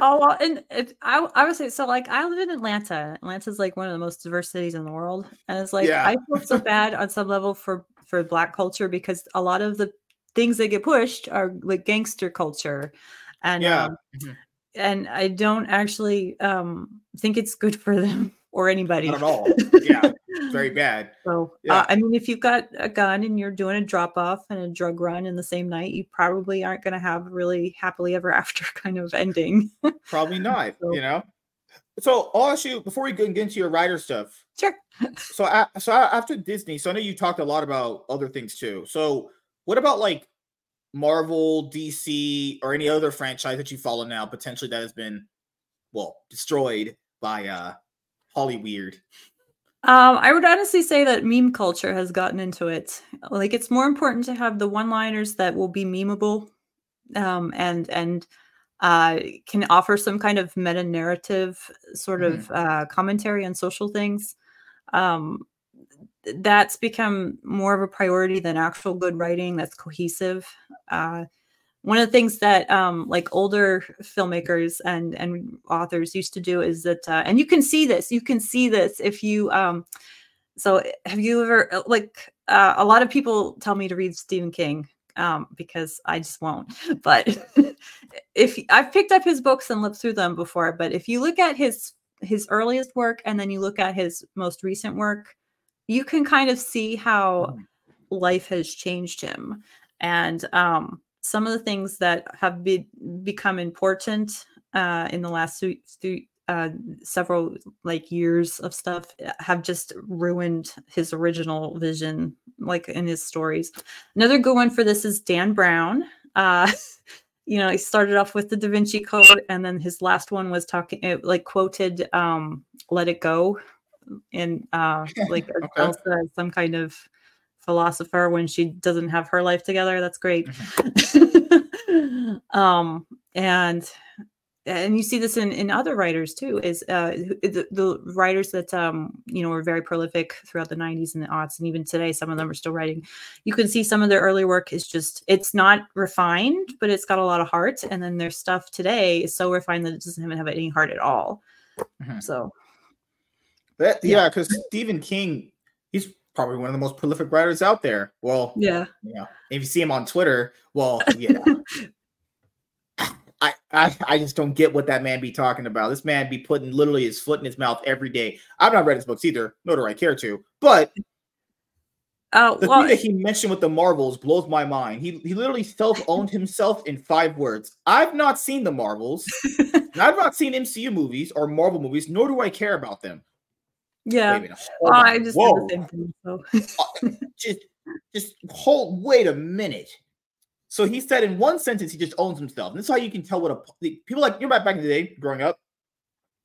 oh well, and it, I I would say so. Like I live in Atlanta. Atlanta's like one of the most diverse cities in the world, and it's like yeah. I feel so bad on some level for for Black culture because a lot of the things that get pushed are like gangster culture, and yeah. Um, mm-hmm. and I don't actually um think it's good for them or anybody Not at all. Yeah, very bad. So, yeah. uh, I mean, if you've got a gun and you're doing a drop off and a drug run in the same night, you probably aren't going to have a really happily ever after kind of ending. probably not, so, you know? So I'll ask you before we get into your writer stuff. Sure. so, I, so after Disney, so I know you talked a lot about other things too. So, what about like Marvel, DC, or any other franchise that you follow now potentially that has been well destroyed by uh Holly Weird? Um, I would honestly say that meme culture has gotten into it. Like it's more important to have the one-liners that will be memeable, um, and and uh, can offer some kind of meta narrative sort mm-hmm. of uh, commentary on social things. Um, that's become more of a priority than actual good writing that's cohesive. Uh, one of the things that um, like older filmmakers and and authors used to do is that uh, and you can see this you can see this if you um so have you ever uh, like uh, a lot of people tell me to read stephen king um, because i just won't but if i've picked up his books and looked through them before but if you look at his his earliest work and then you look at his most recent work you can kind of see how mm. life has changed him and um some of the things that have be, become important uh, in the last uh, several like years of stuff uh, have just ruined his original vision, like in his stories. Another good one for this is Dan Brown. Uh, you know, he started off with the Da Vinci Code, and then his last one was talking, it, like quoted um, "Let It Go," in uh, like okay. some kind of philosopher when she doesn't have her life together. That's great. Mm-hmm. um, and and you see this in, in other writers too is uh, the, the writers that um, you know were very prolific throughout the 90s and the aughts and even today some of them are still writing you can see some of their early work is just it's not refined but it's got a lot of heart and then their stuff today is so refined that it doesn't even have any heart at all mm-hmm. so that yeah because yeah, stephen king probably one of the most prolific writers out there. Well, yeah, yeah. If you see him on Twitter, well, yeah. I, I I just don't get what that man be talking about. This man be putting literally his foot in his mouth every day. I've not read his books either, nor do I care to. But uh, the well, thing that he mentioned with the Marvels blows my mind. He he literally self-owned himself in five words. I've not seen the Marvels. I've not seen MCU movies or Marvel movies, nor do I care about them. Yeah, oh, I just Whoa. did the same thing. So uh, just, just hold. Wait a minute. So he said in one sentence he just owns himself. And this is how you can tell what a people like you know back in the day growing up.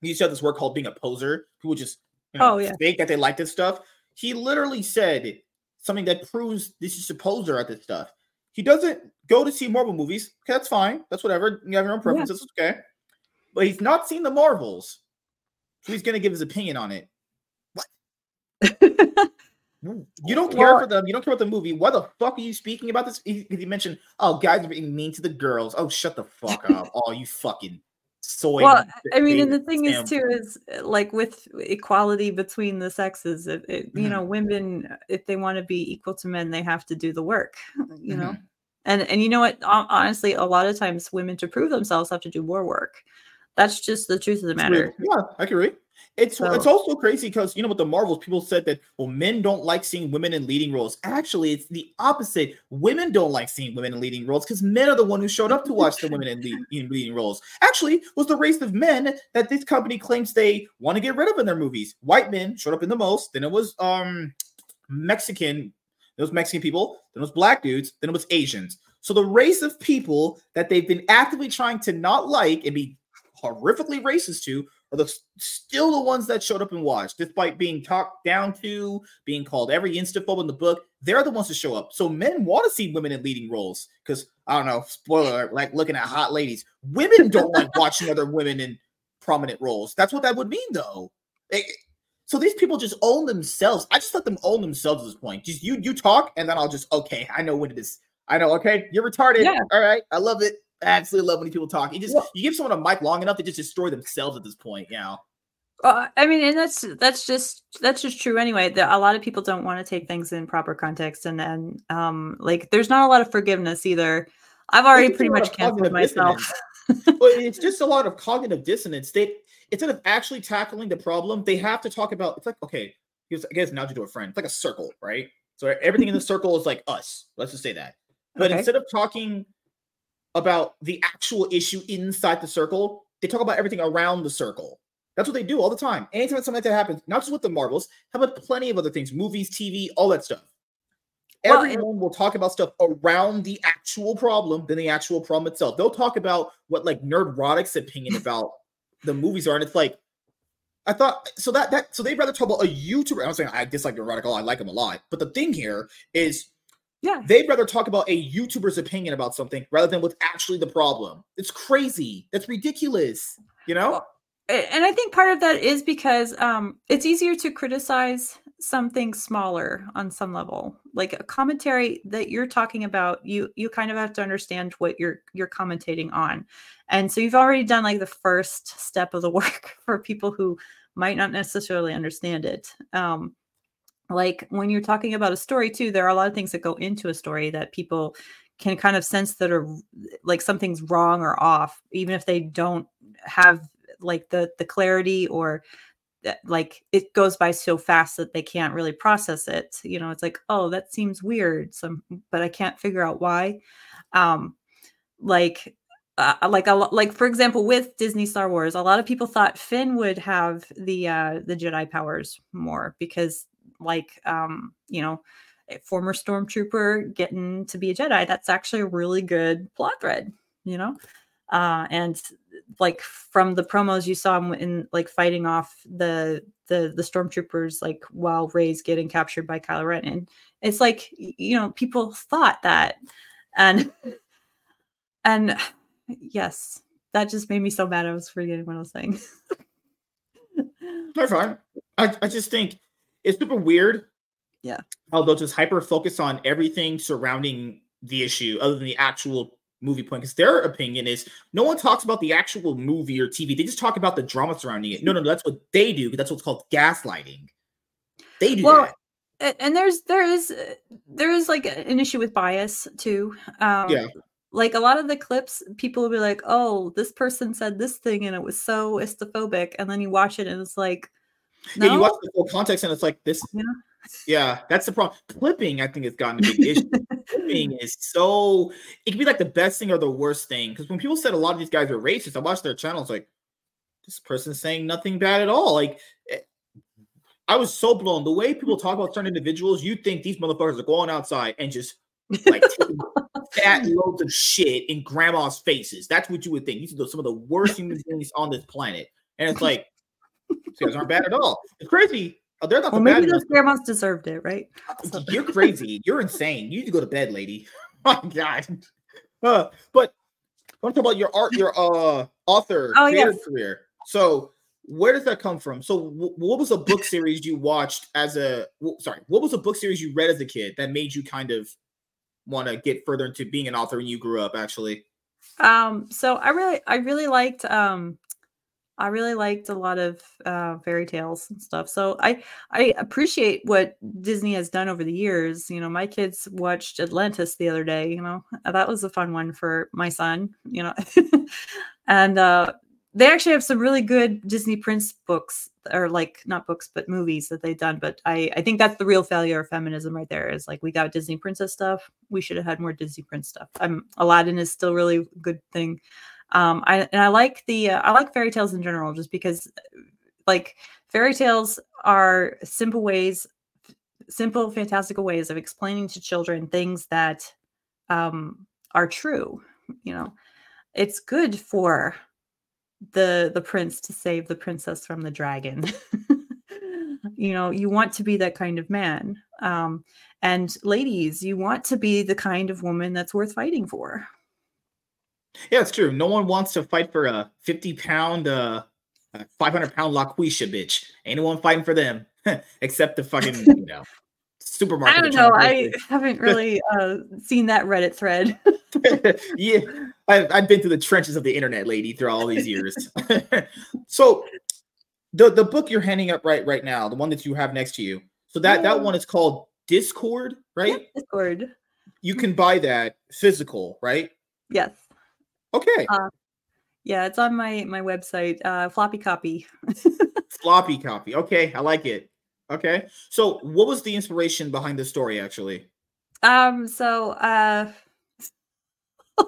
You used to have this word called being a poser. People just you know, oh yeah fake that they like this stuff. He literally said something that proves this is a poser at this stuff. He doesn't go to see Marvel movies. Okay, that's fine. That's whatever. You have your own preferences. Yeah. Okay. But he's not seen the Marvels. So he's gonna give his opinion on it. You don't care well, for them. You don't care about the movie. Why the fuck are you speaking about this? Because you mentioned, oh, guys are being mean to the girls. Oh, shut the fuck up. oh, you fucking soy. Well, I mean, and the thing is too is like with equality between the sexes. It, it, mm-hmm. You know, women if they want to be equal to men, they have to do the work. You know, mm-hmm. and and you know what? Honestly, a lot of times women to prove themselves have to do more work. That's just the truth of the matter. Yeah, I agree. It's so, it's also crazy because you know with the Marvels, people said that well, men don't like seeing women in leading roles. Actually, it's the opposite. Women don't like seeing women in leading roles because men are the one who showed up to watch the women in, lead, in leading roles. Actually, was the race of men that this company claims they want to get rid of in their movies. White men showed up in the most. Then it was um Mexican. Those Mexican people. Then it was black dudes. Then it was Asians. So the race of people that they've been actively trying to not like and be horrifically racist to are the still the ones that showed up and watched, despite being talked down to, being called every instaphobe in the book. They're the ones to show up. So men want to see women in leading roles because I don't know, spoiler, like looking at hot ladies. Women don't like watching other women in prominent roles. That's what that would mean, though. It, so these people just own themselves. I just let them own themselves at this point. Just you, you talk, and then I'll just okay. I know when it is. I know. Okay, you're retarded. Yeah. All right, I love it. I absolutely love when people talk. You just you give someone a mic long enough, they just destroy themselves at this point. You know. Uh, I mean, and that's that's just that's just true anyway. That a lot of people don't want to take things in proper context, and then um, like there's not a lot of forgiveness either. I've already pretty much canceled myself. it's just a lot of cognitive dissonance. They instead of actually tackling the problem, they have to talk about. It's like okay, I guess now to do a friend. It's like a circle, right? So everything in the circle is like us. Let's just say that. But okay. instead of talking about the actual issue inside the circle. They talk about everything around the circle. That's what they do all the time. Anytime something like that happens, not just with the Marvels, how about plenty of other things, movies, TV, all that stuff. Well, Everyone will talk about stuff around the actual problem than the actual problem itself. They'll talk about what like Nerdrotic's opinion about the movies are, and it's like, I thought so that that so they'd rather talk about a YouTuber. I'm saying I dislike Nerdrotic, I like him a lot, but the thing here is yeah. They'd rather talk about a YouTuber's opinion about something rather than what's actually the problem. It's crazy. That's ridiculous. You know? Well, and I think part of that is because um, it's easier to criticize something smaller on some level. Like a commentary that you're talking about, you you kind of have to understand what you're you're commentating on. And so you've already done like the first step of the work for people who might not necessarily understand it. Um, like when you're talking about a story too there are a lot of things that go into a story that people can kind of sense that are like something's wrong or off even if they don't have like the the clarity or like it goes by so fast that they can't really process it. You know it's like oh that seems weird some but i can't figure out why. Um like uh, like a like for example with Disney Star Wars, a lot of people thought Finn would have the uh the Jedi powers more because like um, you know, a former stormtrooper getting to be a Jedi. That's actually a really good plot thread, you know. Uh, and like from the promos you saw him in like fighting off the the the stormtroopers like while Rey's getting captured by Kylo Ren, and it's like you know people thought that, and and yes, that just made me so mad. I was forgetting what I was saying. They're fine. I, I just think it's super weird. Yeah. Although just hyper focus on everything surrounding the issue other than the actual movie point because their opinion is no one talks about the actual movie or TV. They just talk about the drama surrounding it. No, no, no that's what they do that's what's called gaslighting. They do well, that. And there's there is there is like an issue with bias too. Um, yeah. Like a lot of the clips, people will be like, "Oh, this person said this thing and it was so istophobic," and then you watch it and it's like, no? Yeah, you watch the full context and it's like this. Yeah. Yeah, that's the problem. Clipping, I think, has gotten a big issue. Clipping is so it can be like the best thing or the worst thing. Because when people said a lot of these guys are racist, I watched their channels like this person's saying nothing bad at all. Like eh, I was so blown. The way people talk about certain individuals, you think these motherfuckers are going outside and just like fat loads of shit in grandma's faces. That's what you would think. These are some of the worst human beings on this planet. And it's like these guys aren't bad at all. It's crazy. Oh, they're not well, the maybe those grandmas deserved it, right? You're crazy. You're insane. You need to go to bed, lady. Oh my god. Uh, but I want to talk about your art, your uh author oh, yes. career. So where does that come from? So w- what was a book series you watched as a w- sorry, what was a book series you read as a kid that made you kind of want to get further into being an author when you grew up actually? Um so I really I really liked um I really liked a lot of uh, fairy tales and stuff. So I I appreciate what Disney has done over the years. You know, my kids watched Atlantis the other day. You know, that was a fun one for my son. You know, and uh, they actually have some really good Disney Prince books, or like not books but movies that they've done. But I I think that's the real failure of feminism right there. Is like we got Disney princess stuff. We should have had more Disney Prince stuff. I'm Aladdin is still really good thing. Um, I and I like the uh, I like fairy tales in general just because like fairy tales are simple ways simple fantastical ways of explaining to children things that um, are true you know? It's good for the the prince to save the princess from the dragon. You know you want to be that kind of man. Um, and ladies you want to be the kind of woman that's worth fighting for yeah, it's true. No one wants to fight for a 50 pound, uh, 500 pound LaQuisha bitch. Ain't no one fighting for them except the fucking, you know, supermarket. I don't know. I haven't really uh, seen that Reddit thread. yeah, I've, I've been through the trenches of the internet, lady, through all these years. so, the the book you're handing up right right now, the one that you have next to you, so that yeah. that one is called Dizchord, right? Yeah, Dizchord. You can buy that physical, right? Yes. Okay. Uh, yeah, it's on my my website. Uh, floppy copy. floppy copy. Okay, I like it. Okay. So, what was the inspiration behind the story actually? Um, so uh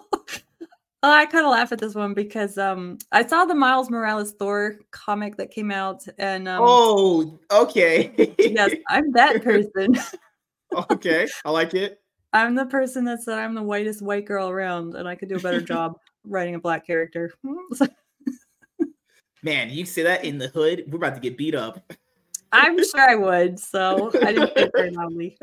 I kind of laugh at this one because um I saw the Miles Morales Thor comic that came out and um Oh, okay. yes, I'm that person. okay, I like it. I'm the person that said I'm the whitest white girl around, and I could do a better job writing a black character. Man, you say that in the hood, we're about to get beat up. I'm sure I would. So I didn't it very loudly.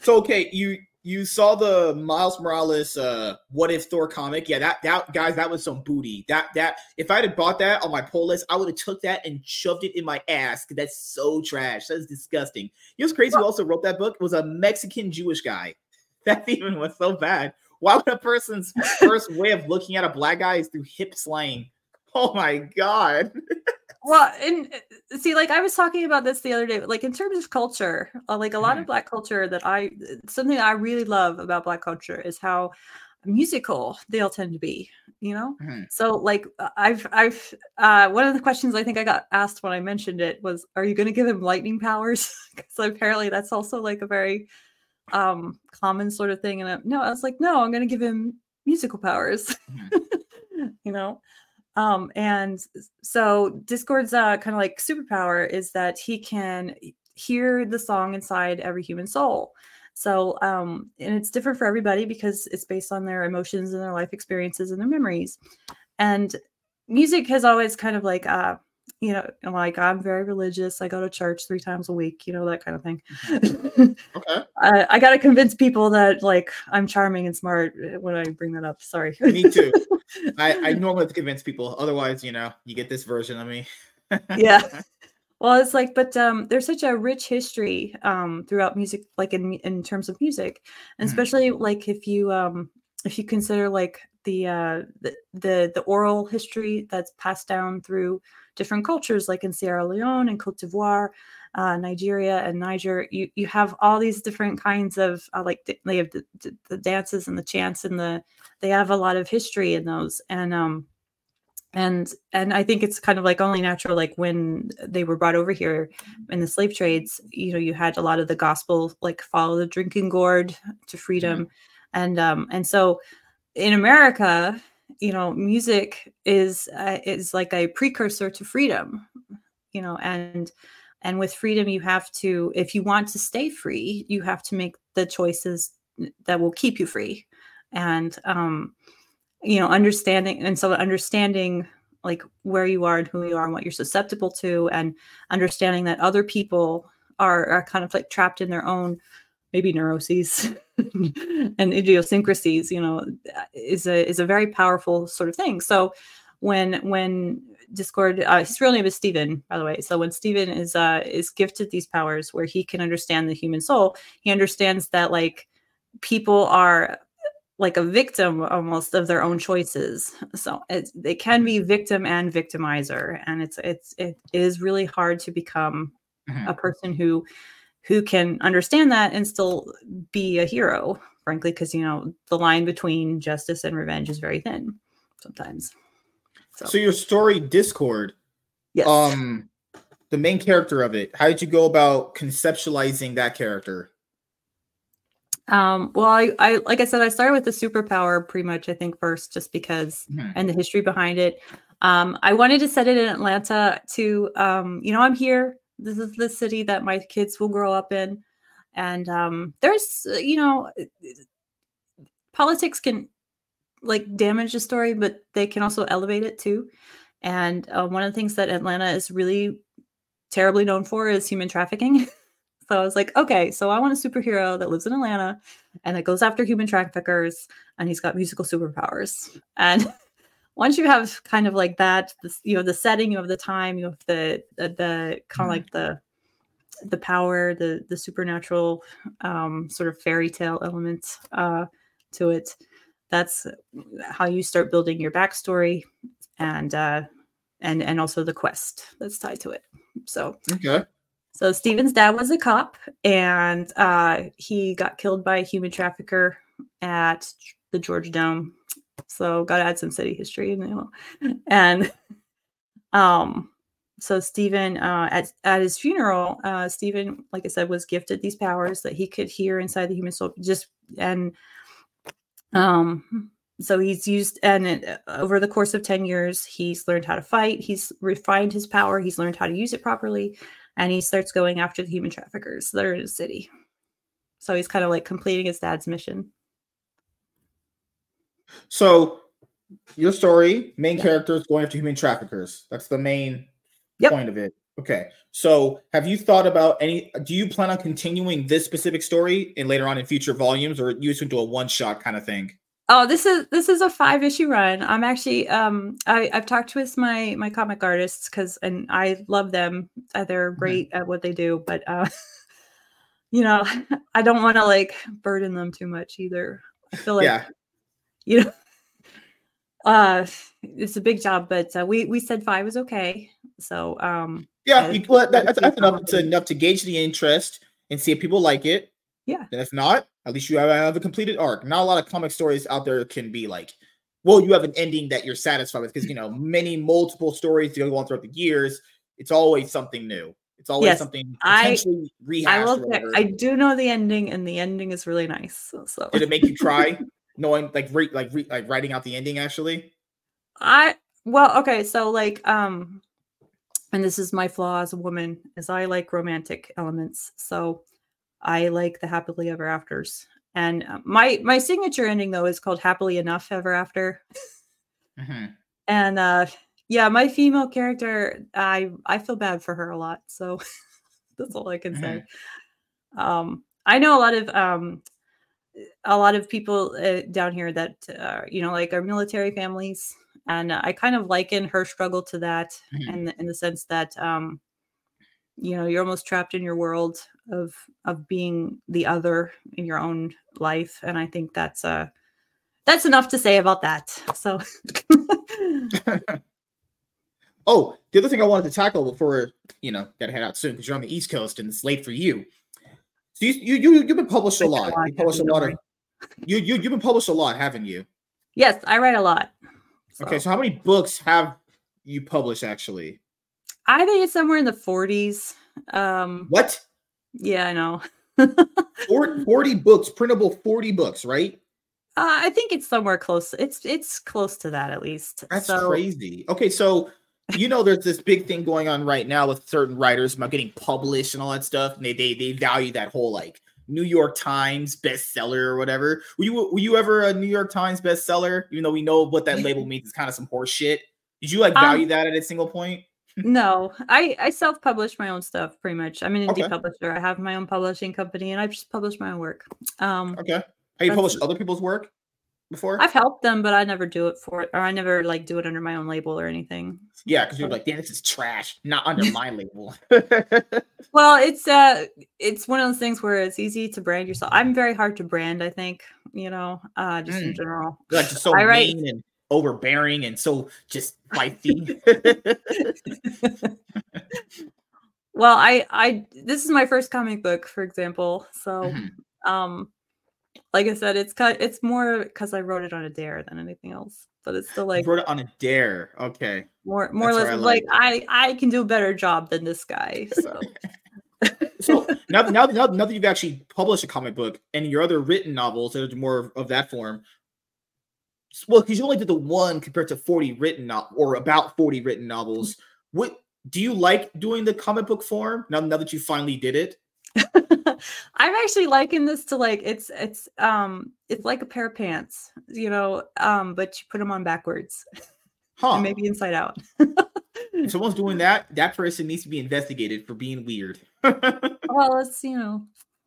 so okay, you you saw the Miles Morales uh what if Thor comic. Yeah, that that guys, that was some booty. That that if I had bought that on my pull list, I would have took that and shoved it in my ass. That's so trash. That's disgusting. You know what's crazy? Who also wrote that book was a Mexican Jewish guy. That even was so bad. Why would a person's first way of looking at a black guy is through hip slang? Oh my god. well, and uh, see, like I was talking about this the other day, like in terms of culture, uh, like a lot mm. of mm-hmm. black culture that I something I really love about black culture is how musical they all tend to be you know mm-hmm. so like uh, i've i've uh one of the questions i think i got asked when i mentioned it was are you going to give him lightning powers because apparently that's also like a very um common sort of thing and I, no i was like no i'm going to give him musical powers mm-hmm. you know um, and so Dizchord's uh, kind of like superpower is that he can hear the song inside every human soul. So, um, and it's different for everybody because it's based on their emotions and their life experiences and their memories. And music has always kind of like uh, you know, like I'm very religious. I go to church three times a week, you know, that kind of thing. Mm-hmm. okay. I, I got to convince people that like I'm charming and smart eh, when I bring that up. Sorry. me too. I, I normally have to convince people. Otherwise, you know, you get this version of me. yeah. Well, it's like, but um, there's such a rich history um, throughout music, like in in terms of music, and mm. especially like if you um, if you consider like the uh, the, the the oral history that's passed down through different cultures, like in Sierra Leone and Cote d'Ivoire, uh, Nigeria and Niger. You you have all these different kinds of uh, like they have the, the, dances and the chants and the they have a lot of history in those and um and and I think it's kind of like only natural like when they were brought over here in the slave trades. You know, you had a lot of the gospel like follow the drinking gourd to freedom, mm-hmm. and um and so in America you know music is uh, is like a precursor to freedom you know and and with freedom you have to if you want to stay free you have to make the choices that will keep you free. And um you know understanding and so understanding like where you are and who you are and what you're susceptible to and understanding that other people are are kind of like trapped in their own maybe neuroses and idiosyncrasies you know is a is a very powerful sort of thing. So when when Dizchord uh, his real name is stephen by the way. So when stephen is uh is gifted these powers where he can understand the human soul he understands that like people are like a victim almost of their own choices. So it's, they can be victim and victimizer and it's it's it is really hard to become mm-hmm. a person who who can understand that and still be a hero, frankly, because you know the line between justice and revenge is very thin sometimes. So, so your story, Dizchord. Yes. Um, the main character of it. How did you go about conceptualizing that character? Um, well, I, I like I said, I started with the superpower pretty much. I think first, just because mm-hmm. and the history behind it. Um, I wanted to set it in Atlanta to, um, you know, I'm here this is the city that my kids will grow up in. And um, there's uh, you know politics can like damage a story but they can also elevate it too. And uh, one of the things that atlanta is really terribly known for is human trafficking. So i was like okay so i want a superhero that lives in atlanta and that goes after human traffickers and he's got musical superpowers. And once you have kind of like that, this, you know, the setting, you have the time, you have the the, the kind of mm-hmm. like the the power, the the supernatural um, sort of fairy tale element uh, to it. That's how you start building your backstory, and uh, and and also the quest that's tied to it. So okay. So Steven's dad was a cop, and uh, he got killed by a human trafficker at the Georgia Dome so got to add some city history. And um, so Stephen uh, at at his funeral, uh, Stephen, like I said, was gifted these powers that he could hear inside the human soul. Just and um, so he's used and it, over the course of 10 years he's learned how to fight he's refined his power he's learned how to use it properly and he starts going after the human traffickers that are in the city. So he's kind of like completing his dad's mission. So your story, main yeah. characters going after human traffickers. That's the main yep. point of it. Okay. So have you thought about any do you plan on continuing this specific story and later on in future volumes or you use into a one shot kind of thing? Oh, this is this is a five issue run. I'm actually um I, I've talked with my my comic artists because and I love them. Uh, they're mm-hmm. great mm-hmm. at what they do, but uh you know, I don't want to like burden them too much either. I feel like yeah. You know uh it's a big job, but uh, we we said five is okay. So um yeah, you, well, that, that's, that's enough to enough to gauge the interest and see if people like it. Yeah. And if not, at least you have, have a completed arc. Not a lot of comic stories out there can be like, well, you have an ending that you're satisfied with because you know many multiple stories you go on throughout the years. It's always something new. It's always yes, something potentially I, rehashed. I will. I do know the ending, and the ending is really nice. So, so. did it make you cry? knowing like re- like re- like writing out the ending actually. I well okay so like um and this is my flaw as a woman is i like romantic elements so i like the happily ever afters and uh, my my signature ending though is called happily enough ever after mm-hmm. and uh yeah my female character i i feel bad for her a lot so that's all i can mm-hmm. say um i know a lot of um a lot of people uh, down here that uh, you know like are military families and I kind of liken her struggle to that, mm-hmm. in, the, in the sense that um, you know you're almost trapped in your world of of being the other in your own life, and I think that's uh that's enough to say about that. So. oh, the other thing I wanted to tackle before you know gotta head out soon because you're on the East Coast and it's late for you. So you you, you you've been published a lot. You published a lot of you you you've been published a lot, haven't you? Yes, I write a lot. So. Okay, so how many books have you published actually? I think it's somewhere in the 40s. Um What? Yeah, I know. 40 books, printable 40 books, right? Uh, I think it's somewhere close. It's it's close to that at least. That's so, crazy. Okay, so you know there's this big thing going on right now with certain writers about getting published and all that stuff. And they they they value that whole like New York Times bestseller or whatever. Were you were you ever a New York Times bestseller? Even though we know what that label means is kind of some horse shit. Did you like value um, that at a single point? no, I I self publish my own stuff pretty much. I'm an indie okay. publisher. I have my own publishing company, and I just publish my own work. Um, okay. Have you published other people's work? Before? I've helped them, but I never do it for it, or I never like do it under my own label or anything. Yeah, because you're like, damn, this is trash, not under my label. well, it's uh it's one of those things where it's easy to brand yourself. I'm very hard to brand, I think, you know, uh just mm. in general. Like just so I write, mean and overbearing and so just feisty. well, I I this is my first comic book, for example. So mm-hmm. um like I said, it's cut. It's more because I wrote it on a dare than anything else. But it's still like you wrote it on a dare. Okay. More, more That's or less, I like, like I, I can do a better job than this guy. So. so now, now, now, now that you've actually published a comic book and your other written novels that are more of that form, well, because you only did the one compared to forty written no- or about forty written novels. Mm-hmm. What do you like doing the comic book form now? Now that you finally did it, I'm actually liking this to like it's it's um it's like a pair of pants, you know, um, but you put them on backwards. Huh. maybe inside out. if someone's doing that, that person needs to be investigated for being weird. well, it's you know,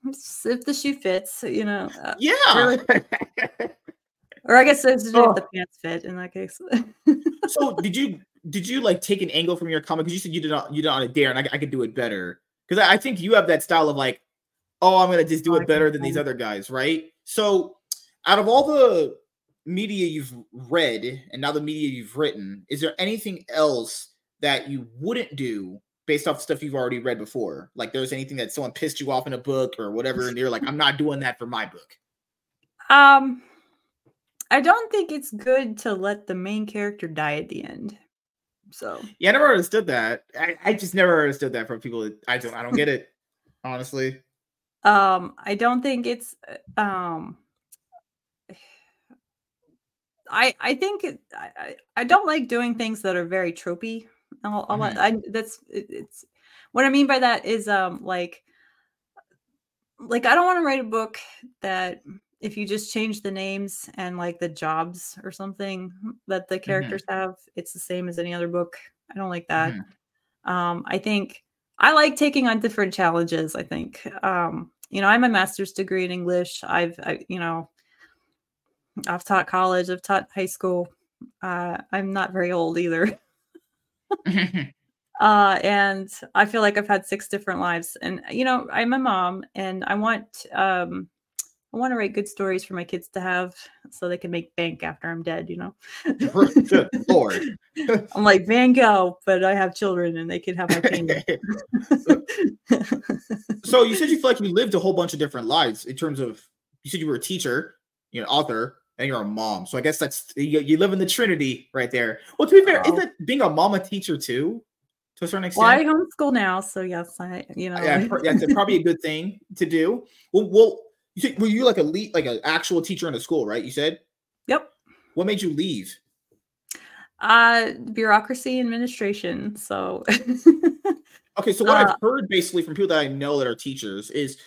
if the shoe fits, you know. Uh, yeah. or I guess it's oh. if the pants fit in that case. so did you did you like take an angle from your comic? Because you said you did not you did not on a dare, and I, I could do it better because I think you have that style of like, oh, I'm gonna just do it better than these other guys, right? So, out of all the media you've read and now the media you've written, is there anything else that you wouldn't do based off stuff you've already read before? Like, there's anything that someone pissed you off in a book or whatever, and you're like, I'm not doing that for my book. Um, I don't think it's good to let the main character die at the end. So yeah, I never understood that. I, I just never understood that from people. That, I don't I don't get it honestly. Um, I don't think it's uh, um. I I think it, I I don't like doing things that are very tropey. I'll, I'll, mm-hmm. I, that's it, it's what I mean by that is um like like I don't want to write a book that if you just change the names and like the jobs or something that the Mm-hmm. characters have, it's the same as any other book. I don't like that. Um, I think I like taking on different challenges. I think, um, you know, I have a master's degree in English. I've, I, you know, I've taught college, I've taught high school. Uh, I'm not very old either. uh, and I feel like I've had six different lives. And you know, I'm a mom, and I want, um, I want to write good stories for my kids to have, so they can make bank after I'm dead. You know, Good lord. I'm like Van Gogh, but I have children, and they can have my painting. so you said you feel like you lived a whole bunch of different lives in terms of you said you were a teacher, you're an author, and you're a mom. So I guess that's you, you live in the trinity right there. Well, to be fair, Wow. isn't uh-huh. being a mom a teacher too, to a certain extent? well, I homeschool now, so yes, I, you know, yeah, that's probably a good thing to do. Well, well, you were you like a lead, like an actual teacher in a school, right? You said. yep. What made you leave? Uh, bureaucracy administration. So, Okay, so what Uh, I've heard basically from people that I know that are teachers is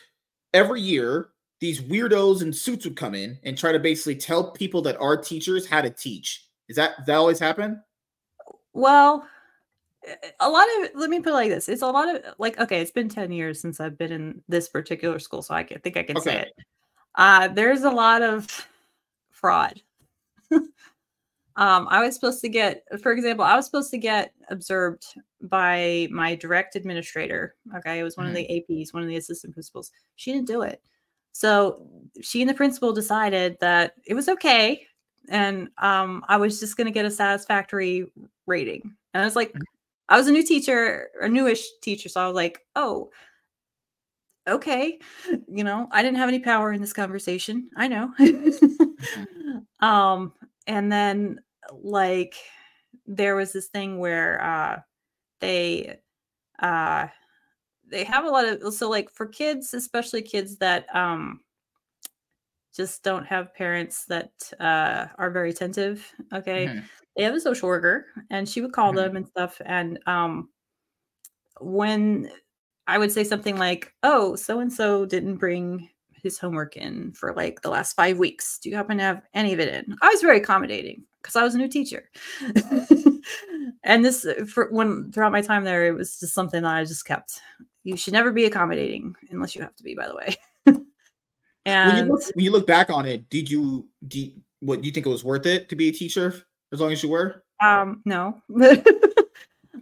every year these weirdos in suits would come in and try to basically tell people that are teachers how to teach. Is that that always happen? well, a lot of let me put it like this: it's a lot of like okay, it's been ten years since I've been in this particular school, so I can, think I can say it. Uh, there's a lot of fraud. um, I was supposed to get, for example, I was supposed to get observed by my direct administrator. Okay, it was one of the APs, one of the assistant principals. She didn't do it. So she and the principal decided that it was okay. And um, I was just going to get a satisfactory rating. And I was like, I was a new teacher, a newish teacher. So I was like, oh, okay. You know, I didn't have any power in this conversation. I know. um, and then like there was this thing where uh they uh they have a lot of so like for kids especially kids that um just don't have parents that uh are very attentive okay Mhm. They have a social worker and she would call Mhm. them and stuff and um when i would say something like oh so and so didn't bring his homework in for like the last five weeks. Do you happen to have any of it in? I was very accommodating because i was a new teacher. And this uh, for when throughout my time there it was just something that i just kept. You should never be accommodating unless you have to be by the way. When you, and look, when you look back on it, did you do you- what do you think it was worth it to be a teacher as long as you were? um no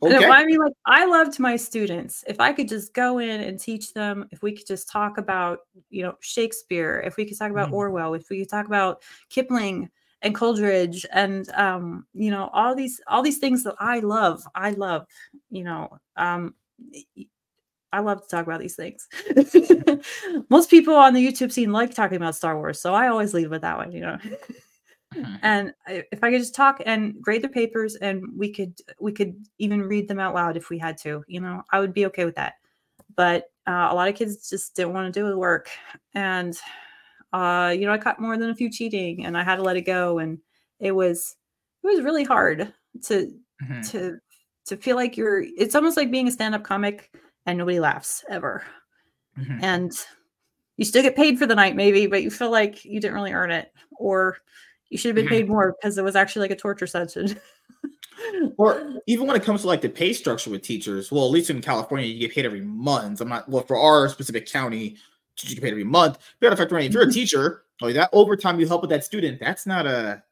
Okay. I mean, like, I loved my students. If I could just go in and teach them, if we could just talk about, you know, Shakespeare, if we could talk about Mhm. Orwell, if we could talk about Kipling and Coleridge, and um, you know, all these all these things that I love, I love, you know, um, I love to talk about these things. Most people on the YouTube scene like talking about Star Wars, so I always leave with that one, you know. Mhm. and I- if i could just talk and grade their papers and we could we could even read them out loud if we had to you know i would be okay with that but uh, a lot of kids just didn't want to do the work and uh you know i caught more than a few cheating and i had to let it go and it was it was really hard to Mhm. to to feel like you're it's almost like being a stand-up comic and nobody laughs ever Mhm. and you still get paid for the night maybe but you feel like you didn't really earn it or you should have been paid more because it was actually like a torture session Or even when it comes to like the pay structure with teachers, well, at least in California, you get paid every month. I'm not well for our specific county, you get paid every month. Matter But effect if you're a teacher, like that overtime you help with that student, that's not a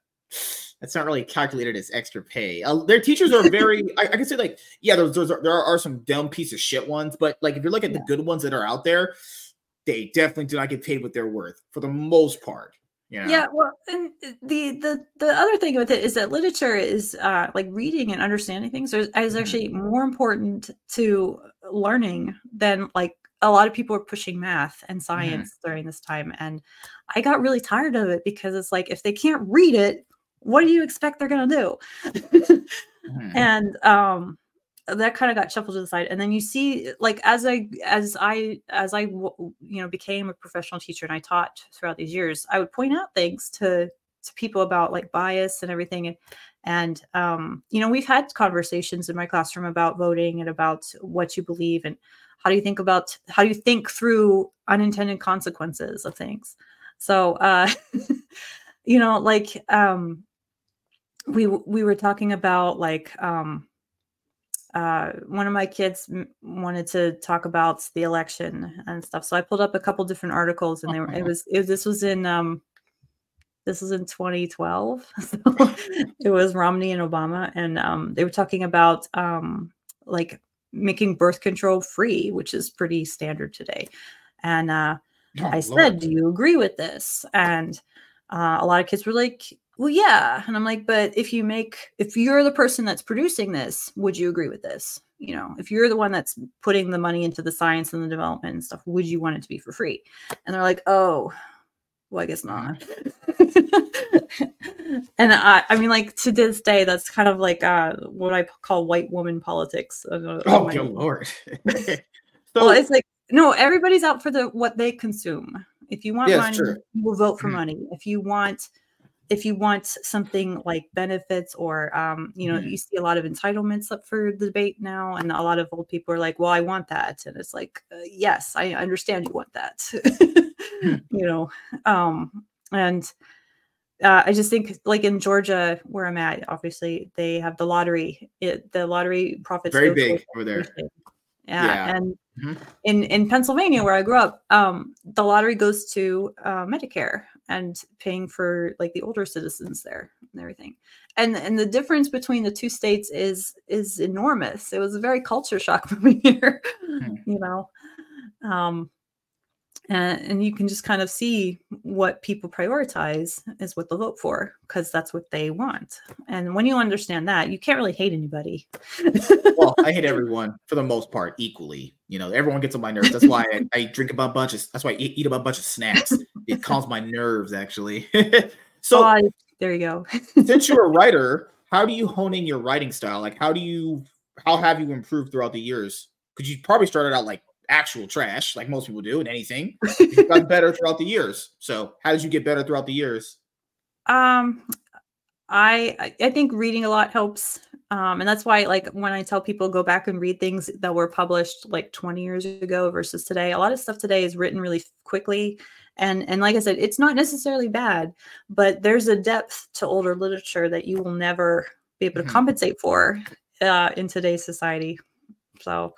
that's not really calculated as extra pay. Uh, their teachers are very, I, I can say like, yeah, there's, there's there are, are some dumb piece of shit ones, but like if you look at the good ones that are out there, they definitely do not get paid what they're worth for the most part. You know? yeah well and uh, the the the other thing with it is that literature is uh like reading and understanding things is, is Mhm. actually more important to learning than like a lot of people are pushing math and science during this time and i got really tired of it because it's like if they can't read it what do you expect they're going to do Mhm. and um that kind of got shuffled to the side and then you see like as i as i as i you know became a professional teacher and i taught throughout these years i would point out things to to people about like bias and everything and and um, you know we've had conversations in my classroom about voting and about what you believe and how do you think about how do you think through unintended consequences of things. So uh you know like um we we were talking about like um uh, one of my kids m- wanted to talk about the election and stuff. So I pulled up a couple different articles, and they were it was it, this was in um this was in 2012. So it was Romney and Obama, and um, they were talking about um like making birth control free, which is pretty standard today. And uh, oh, I said, "Do you agree with this?" And uh, a lot of kids were like, well yeah and i'm like but if you make if you're the person that's producing this would you agree with this? You know if you're the one that's putting the money into the science and the development and stuff would you want it to be for free? And they're like oh well i guess not. And i i mean like to this day that's kind of like uh what i call white woman politics oh good lord. So well, it's like no everybody's out for the what they consume. If you want money you will vote for mm-hmm. money. If you want if you want something like benefits or um, you know mm-hmm. you see a lot of entitlements up for the debate now and a lot of old people are like well i want that and it's like uh, yes i understand you want that hmm. you know um, and uh, i just think like in georgia where i'm at obviously they have the lottery it, the lottery profits very big over there yeah, yeah. and mm-hmm. in in pennsylvania where i grew up um, the lottery goes to uh, medicare and paying for like the older citizens there and everything. And and the difference between the two states is is enormous. It was a very culture shock for me here hmm. you know? Um and, and you can just kind of see what people prioritize is what they'll vote for because that's what they want. And when you understand that you can't really hate anybody. Well i hate everyone for the most part equally you know everyone gets on my nerves. That's why i, I drink a bunch of that's why i eat, eat a bunch of snacks. It calms my nerves actually. So oh, there you go. since you're a writer how do you hone in your writing style? Like how do you how have you improved throughout the years? Because you probably started out like actual trash, like most people do in anything. You've gotten better throughout the years. So, how did you get better throughout the years? Um, I I think reading a lot helps. Um, and that's why, like, when I tell people go back and read things that were published like 20 years ago versus today, a lot of stuff today is written really quickly. And and like I said, it's not necessarily bad, but there's a depth to older literature that you will never be able to mm-hmm. compensate for uh, in today's society. So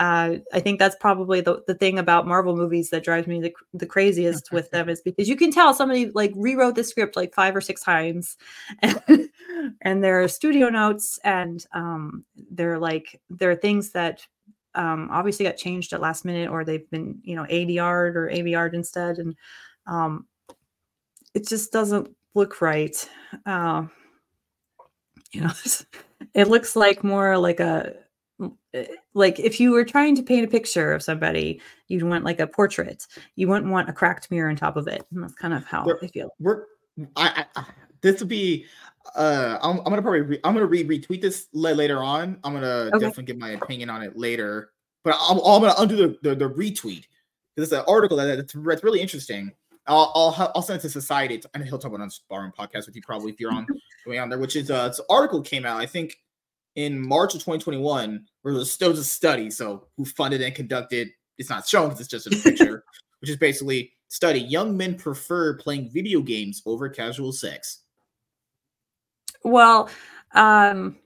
uh, I think that's probably the, the thing about Marvel movies that drives me the, the craziest with them is because you can tell somebody like rewrote the script like five or six times and, and there are studio notes and um, they're like there are things that um, obviously got changed at last minute or they've been you know ADR'd or AVR'd instead and um, it just doesn't look right. Uh, you know, it looks like more like a like if you were trying to paint a picture of somebody, you'd want like a portrait. You wouldn't want a cracked mirror on top of it. And that's kind of how we're, I feel. We're I, I this would be uh I'm, I'm gonna probably re, I'm gonna re- retweet this later on. I'm gonna okay. definitely give my opinion on it later. But I'm, I'm gonna undo the, the, the retweet because it's an article that, that's, that's really interesting. I'll, I'll I'll send it to society and he'll talk about on Sparring podcast with you probably if you're on going on there. Which is uh, an article came out I think in March of 2021, where there was, was a study. So who funded and conducted? It's not shown because it's just a picture, which is basically study young men prefer playing video games over casual sex. Well, um,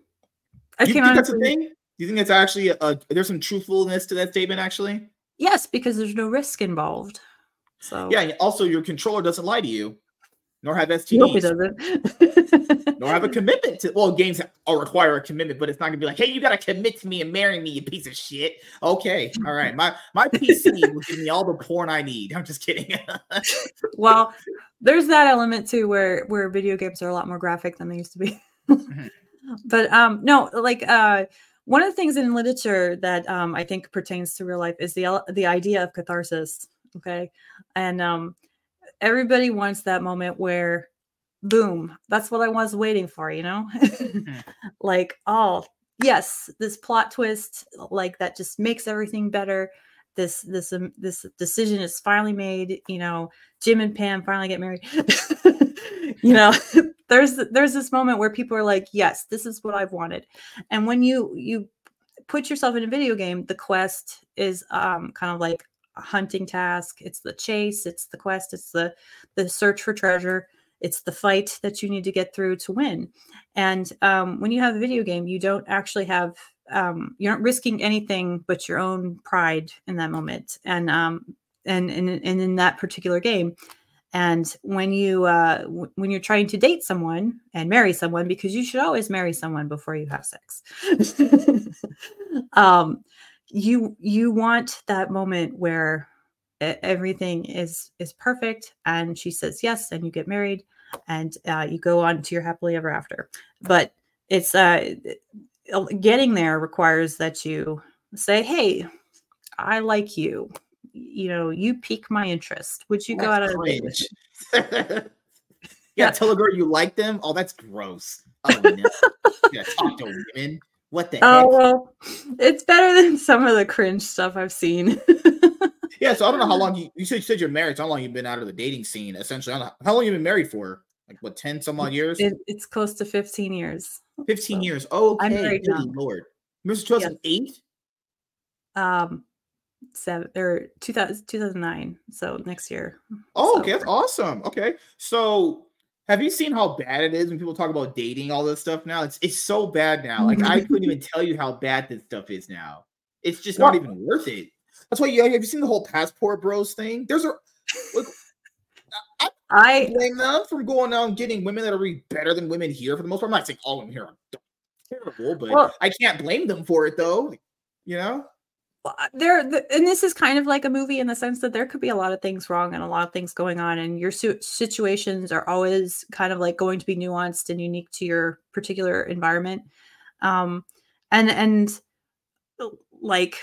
I Do you think that's a thing? Do you think it's actually a, there's some truthfulness to that statement actually? Yes, because there's no risk involved. So yeah, also your controller doesn't lie to you nor have STDs. Nope, doesn't. nor have a commitment to. Well, games all require a commitment, but it's not gonna be like, hey, you gotta commit to me and marry me, you piece of shit. Okay, all right. My my PC will give me all the porn I need. I'm just kidding. well, there's that element too, where where video games are a lot more graphic than they used to be. Mm-hmm. But um, no, like uh. One of the things in literature that um, I think pertains to real life is the the idea of catharsis. Okay, and um, everybody wants that moment where boom that's what i was waiting for you know mm. like oh yes this plot twist like that just makes everything better this this um, this decision is finally made you know jim and pam finally get married you know, there's there's this moment where people are like, yes, this is what I've wanted. And when you you put yourself in a video game, the quest is um kind of like hunting task. It's the chase, it's the quest, it's the the search for treasure it's the fight that you need to get through to win and um, when you have a video game you don't actually have um, you're not risking anything but your own pride in that moment and um, and, and and in that particular game and when you uh, w- when you're trying to date someone and marry someone because you should always marry someone before you have sex um, you you want that moment where everything is is perfect and she says yes and you get married and uh, you go on to your happily ever after. But it's uh getting there requires that you say hey i like you. You know you pique my interest. Would you that's go out on a date yeah, tell a girl you like them? Oh that's gross. Oh no. yeah talk to women what the oh heck? well it's better than some of the cringe stuff i've seen Yeah, so I don't know how long you you said you said you're married. So how long you've been out of the dating scene? Essentially, I don't know, how long you been married for? Like what, ten some odd years? It, it's close to 15 years. Fifteen so, years. Oh, okay. I'm married Good now. Lord, Mr. 2008. Um, seven or 2000, 2009. So next year. Oh, So- okay, that's awesome. Okay, so have you seen how bad it is when people talk about dating all this stuff now? It's it's so bad now. Like I couldn't even tell you how bad this stuff is now. It's just not even worth it. That's why you have you seen the whole passport bros thing? There's a like, I blame them from going out and getting women that are really better than women here for the most part. I'm not saying all women here are terrible, but Well- I can't blame them for it though. You know? There and this is kind of like a movie in the sense that there could be a lot of things wrong and a lot of things going on and your situations are always kind of like going to be nuanced and unique to your particular environment. Um and and uh, like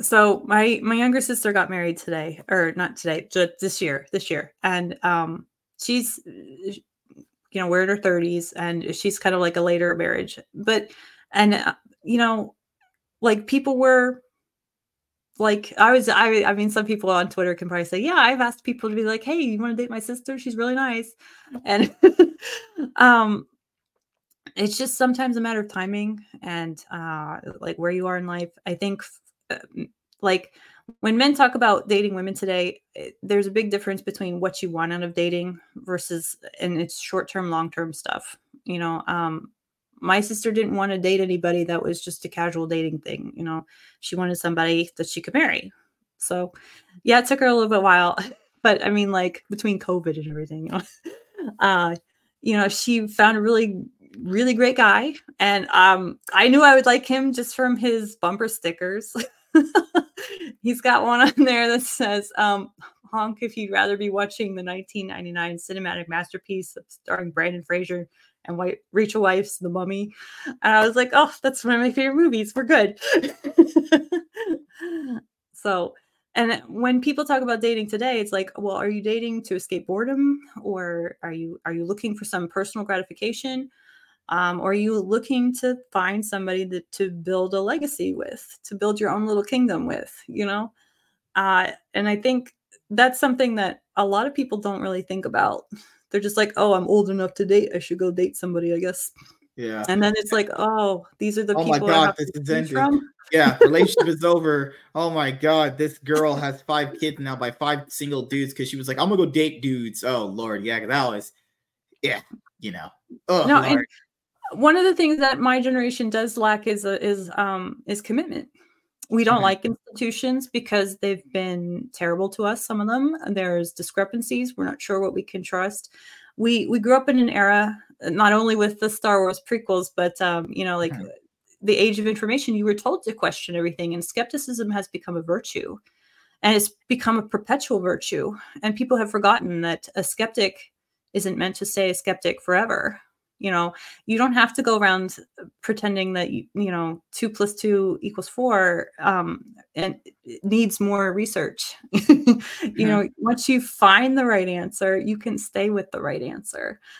so my my younger sister got married today or not today just this year this year and um she's uh, you know we're in her 30s and she's kind of like a later marriage but and uh, you know like people were like I was I I mean some people on Twitter can probably say, yeah, I've asked people to be like, hey, you want to date my sister? She's really nice. And um it's just sometimes a matter of timing and uh like where you are in life. I think uh, like when men talk about dating women today, it, there's a big difference between what you want out of dating versus and it's short-term, long-term stuff. You know, um my sister didn't want to date anybody that was just a casual dating thing you know? She wanted somebody that she could marry. So yeah it took her a little bit while but i mean like between covid and everything you know? Uh you know she found a really really great guy and um i knew i would like him just from his bumper stickers. He's got one on there that says um honk if you'd rather be watching the 1999 cinematic masterpiece starring brendan fraser and White Rachel Weisz's The Mummy. And I was like, oh, that's one of my favorite movies. We're good. so, and when people talk about dating today, it's like, well, are you dating to escape boredom, or are you are you looking for some personal gratification, um, or are you looking to find somebody that to build a legacy with, to build your own little kingdom with, you know? Uh, and I think that's something that a lot of people don't really think about they're just like, oh, I'm old enough to date. I should go date somebody, I guess. Yeah. And then it's like, oh, these are the Oh my people I God, have to this is ended. from. Yeah, relationship is over. Oh my god, this girl has five kids now by five single dudes because she was like, I'm gonna go date dudes. Oh lord, yeah, that was, yeah, you know. Oh No, and one of the things that my generation does lack is a, is um is commitment. We don't Mhm. like institutions because they've been terrible to us. Some of them and there's discrepancies. We're not sure what we can trust. We we grew up in an era not only with the Star Wars prequels, but um, you know, like Mhm. the age of information. You were told to question everything, and skepticism has become a virtue, and it's become a perpetual virtue. And people have forgotten that a skeptic isn't meant to stay a skeptic forever you know you don't have to go around pretending that you, you know two plus two equals four um and needs more research. You know once you find the right answer you can stay with the right answer.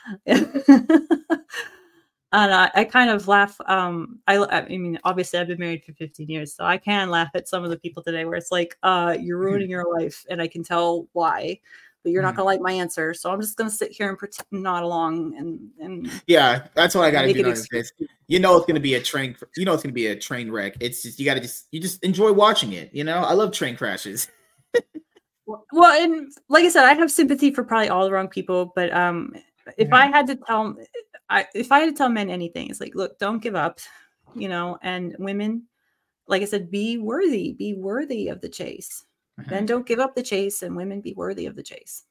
And I, I kind of laugh um I, I mean obviously i've been married for 15 years so i can laugh at some of the people today where it's like uh you're ruining your life and i can tell why but you're not Mhm. gonna like my answer. So I'm just gonna sit here and pretend nod along and and Yeah, that's what I got to do. You know it's gonna be a train. You know it's gonna be a train wreck. It's just you got to just you just enjoy watching it. You know, I love train crashes. well, and like I said, I have sympathy for probably all the wrong people, but um, if I had to tell, I if I had to tell men anything, it's like, look, don't give up, you know, and women, like I said, be worthy, be worthy of the chase. Men don't give up the chase, and women be worthy of the chase.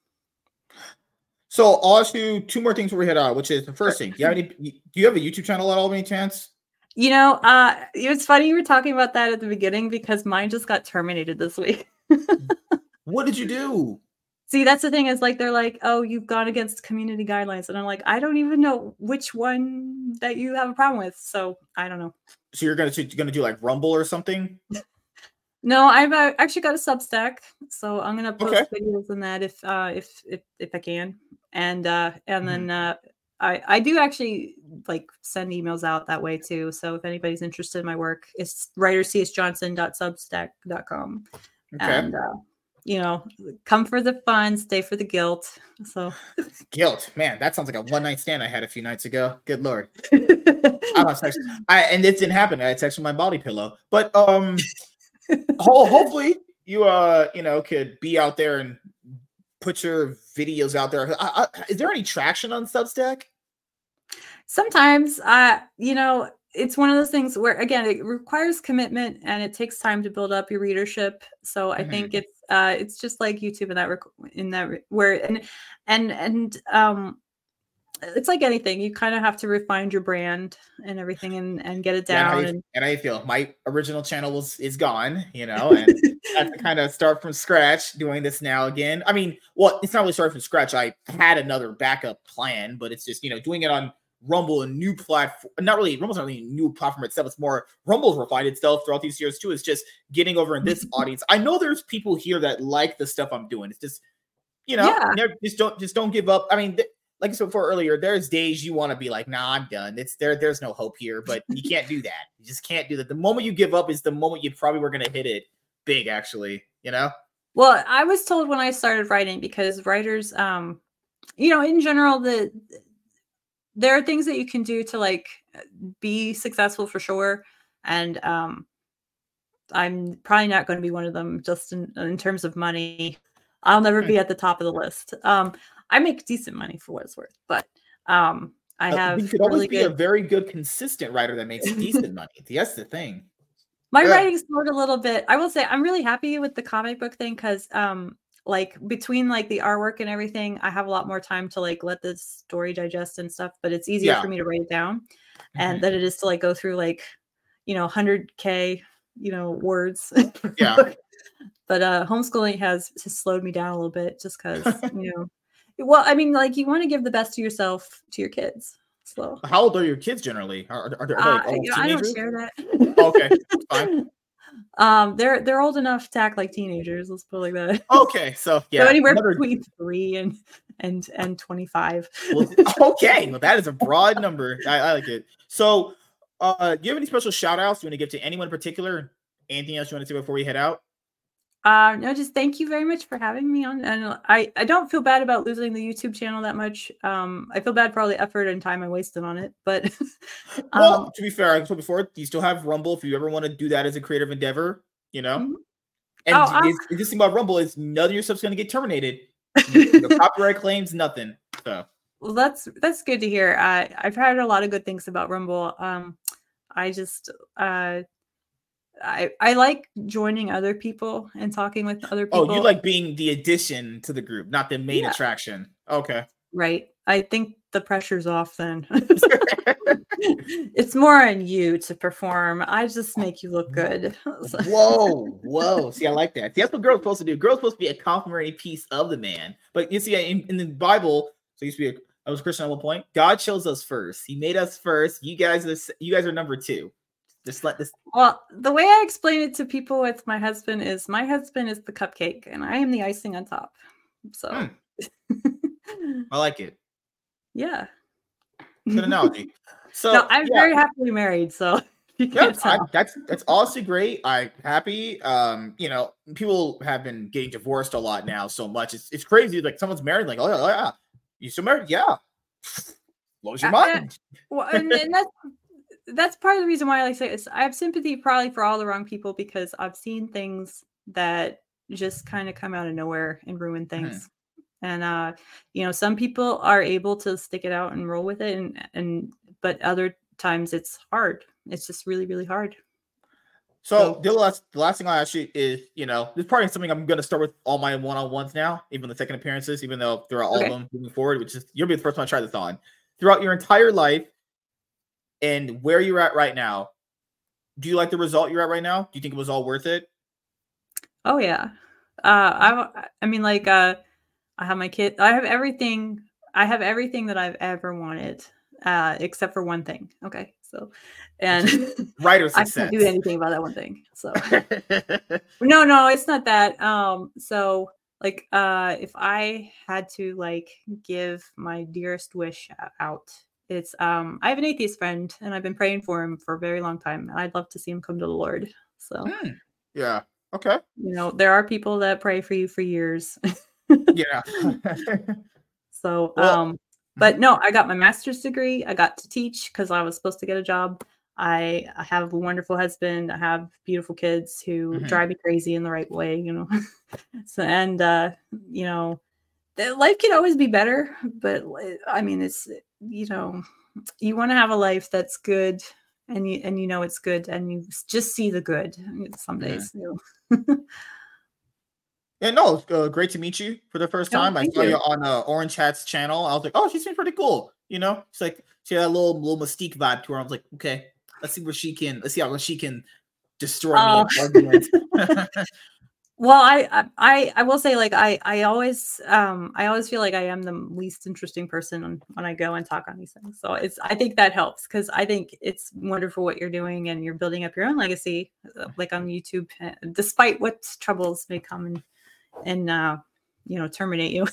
So I'll ask you two more things before we head out. Which is the first thing. Do you have any? Do you have a YouTube channel at all? By any chance? You know, uh, it's funny you were talking about that at the beginning because mine just got terminated this week. What did you do? See, that's the thing is like they're like, oh, you've gone against community guidelines, and I'm like, I don't even know which one that you have a problem with, so I don't know. So you're gonna you're gonna do like Rumble or something? No, I've uh, actually got a Substack, so I'm gonna post Okay. videos in that if uh, if if if I can, and uh, and Mhm. then uh, I I do actually like send emails out that way too. So if anybody's interested in my work, it's writercsjohnson.substack.com. Okay. and uh, you know come for the fun stay for the guilt so Guilt, man. That sounds like a one night stand I had a few nights ago. Good lord. I I and it didn't happen. I texted my body pillow, but um, hopefully you uh you know could be out there and put your videos out there. I, I, is there any traction on Substack? sometimes uh you know it's one of those things where again it requires commitment and it takes time to build up your readership so i think it's uh it's just like youtube in that rec- in that re- where and and and um it's like anything you kind of have to refine your brand and everything and and get it Yeah, and, how down you, and and how you feel? My original channel was is gone, you know, and I have to kind of start from scratch doing this now again. I mean, well, it's not really starting from scratch. I had another backup plan, but it's just you know doing it on Rumble, a new platform. Not really, Rumble's not really a new platform itself. It's more Rumble's refined itself throughout these years too. It's just getting over in this audience. I know there's people here that like the stuff I'm doing. It's just you know, Yeah. never, just don't just don't give up. I mean. Th- like I said before earlier, there's days you want to be like, nah, I'm done. It's there, there's no hope here, but you can't do that. You just can't do that. The moment you give up is the moment you probably were gonna hit it big, actually, you know? Well, I was told when I started writing because writers, um, you know, in general, the there are things that you can do to like be successful for sure, and um, I'm probably not going to be one of them. Just in, in terms of money, I'll never be at the top of the list. Um, I make decent money for what it's worth, but um, I Uh, have you could always really be a very good consistent writer that makes decent money. That's the thing. My Yeah. writing slowed a little bit. I will say I'm really happy with the comic book thing because um like between like the artwork and everything, I have a lot more time to like let the story digest and stuff, but it's easier Yeah. for me to write it down and Mhm. than it is to like go through like you know 100k you know words Yeah. but uh homeschooling has, has slowed me down a little bit just because you know well i mean like you want to give the best to yourself to your kids so How old are your kids generally? Are, are, are they uh, like know, i don't share that Okay, fine. um they're they're old enough to act like teenagers let's put it like that Okay, so yeah, so anywhere another- between three and and and 25 well, okay, well, that is a broad number. I, I like it. So, uh, do you have any special shout outs you want to give to anyone in particular? Anything else you want to say before we head out? Uh, no, just thank you very much for having me on. And I, I don't feel bad about losing the YouTube channel that much. Um, I feel bad for all the effort and time I wasted on it, but Well, um, to be fair, I told before, you still have Rumble if you ever want to do that as a creative endeavor, you know? Mhm. And Oh, the I'll- thing about Rumble is none of your stuff's going to get terminated. no copyright claims, nothing. So, well, that's that's good to hear. I I've heard a lot of good things about Rumble. Um, I just uh, I I like joining other people and talking with other people. oh, you like being the addition to the group, not the main Yeah. attraction. Okay. right? I think the pressure's off then. it's more on you to perform. I just make you look good. Whoa, whoa. See, I like that. See, that's what girls supposed to do. Girls supposed to be a complimentary piece of the man. But you see, in, in the Bible, so used to be a, I was Christian at one point. God chose us first. He made us first. You guys are you guys are number two. Just let this. Well, the way I explain it to people with my husband is my husband is the cupcake and I am the icing on top. So, hmm. I like it. yeah. Good analogy. So no, I'm yeah. very happily married. So, yeah, I, that's that's also great. I'm happy. Um, you know, people have been getting divorced a lot now so much. It's it's crazy. Like someone's married, like, oh yeah, oh, yeah. you still married? Yeah. Blows your uh, uh, mind. well, and, and that's that's part of the reason why I like say this. I have sympathy probably for all the wrong people because I've seen things that just kind of come out of nowhere and ruin mm-hmm. things. Mm-hmm. And uh, you know, some people are able to stick it out and roll with it, and and but other times it's hard. It's just really, really hard. So, so the last the last thing I ask you is, you know, this part is something I'm gonna start with all my one on ones now, even the second appearances, even though throughout all okay. of them moving forward, which is you'll be the first one to try this on. Throughout your entire life and where you're at right now, do you like the result you're at right now? Do you think it was all worth it? Oh yeah. Uh I I mean like uh I have my kid I have everything I have everything that I've ever wanted uh, except for one thing. Okay, so and writer I can't do anything about that one thing. So no, no, it's not that. Um, so like uh, if I had to like give my dearest wish out, it's um, I have an atheist friend, and I've been praying for him for a very long time. and I'd love to see him come to the Lord. So mm, yeah, okay. You know, there are people that pray for you for years. yeah. so well, um but no, I got my master's degree. I got to teach because I was supposed to get a job. I, I have a wonderful husband. I have beautiful kids who mm-hmm. drive me crazy in the right way, you know. so and uh, you know, life can always be better, but I mean, it's you know, you want to have a life that's good, and you and you know it's good, and you just see the good. Some days, you know. Yeah, no, uh, great to meet you for the first oh, time. Oh, I saw you, you on uh, Orange Hat's channel. I was like, oh, she seems pretty cool. You know, she's like she had a little little mystique vibe to her. I was like, okay, let's see what she can. Let's see how she can destroy uh, me. Well, I, I I will say like I I always um I always feel like I am the least interesting person when, I go and talk on these things. So it's I think that helps because I think it's wonderful what you're doing and you're building up your own legacy, uh, like on YouTube, eh, despite what troubles may come and and uh, you know terminate you.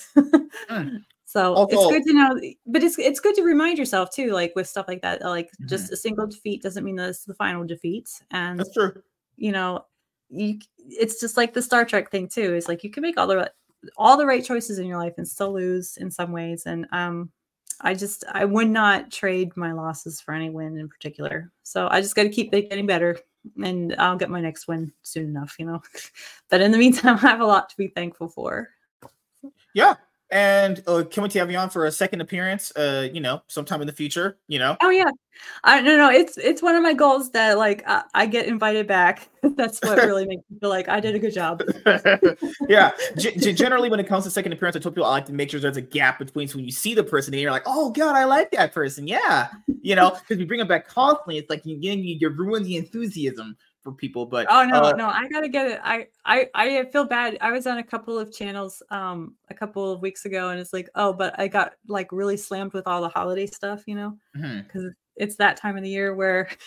mm. So it's good to know, but it's it's good to remind yourself too, like with stuff like that. Like mm-hmm. just a single defeat doesn't mean that it's the final defeat. And that's true. You know, you it's just like the Star Trek thing too. Is like you can make all the all the right choices in your life and still lose in some ways. And um, I just I would not trade my losses for any win in particular. So I just got to keep getting better and I'll get my next win soon enough, you know. but in the meantime, I have a lot to be thankful for. Yeah. And uh, can we have you on for a second appearance? Uh, you know, sometime in the future. You know. Oh yeah, I no no. It's it's one of my goals that like I, I get invited back. That's what really makes me feel like I did a good job. yeah. G- generally, when it comes to second appearance, I told people I like to make sure there's a gap between when you see the person and you're like, oh god, I like that person. Yeah, you know, because we bring them back constantly. It's like you you, you ruin the enthusiasm for people. But oh no, uh, no, I gotta get it. I I I feel bad. I was on a couple of channels um a couple of weeks ago, and it's like, oh, but I got like really slammed with all the holiday stuff, you know, because mm-hmm. it's that time of the year where.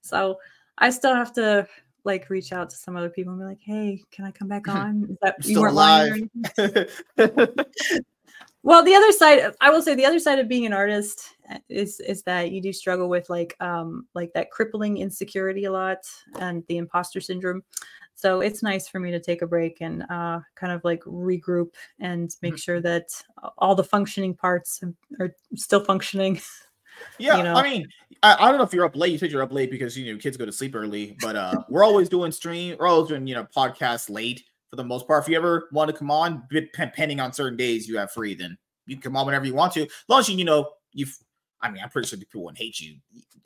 So I still have to like reach out to some other people and be like, hey, can I come back on? Is that you weren't lying? well the other side i will say the other side of being an artist uh, is is that you do struggle with like um like that crippling insecurity a lot and the imposter syndrome so it's nice for me to take a break and uh kind of like regroup and make mm-hmm. sure that all the functioning parts are still functioning yeah you know? i mean I, I, don't know if you're up late you said you're up late because you know kids go to sleep early but uh we're always doing stream we're always doing you know podcasts late for the most part. If you ever want to come on, depending on certain days you have free, then you can come on whenever you want to. As long as you, you know, you've, I mean, I'm pretty sure people wouldn't hate you.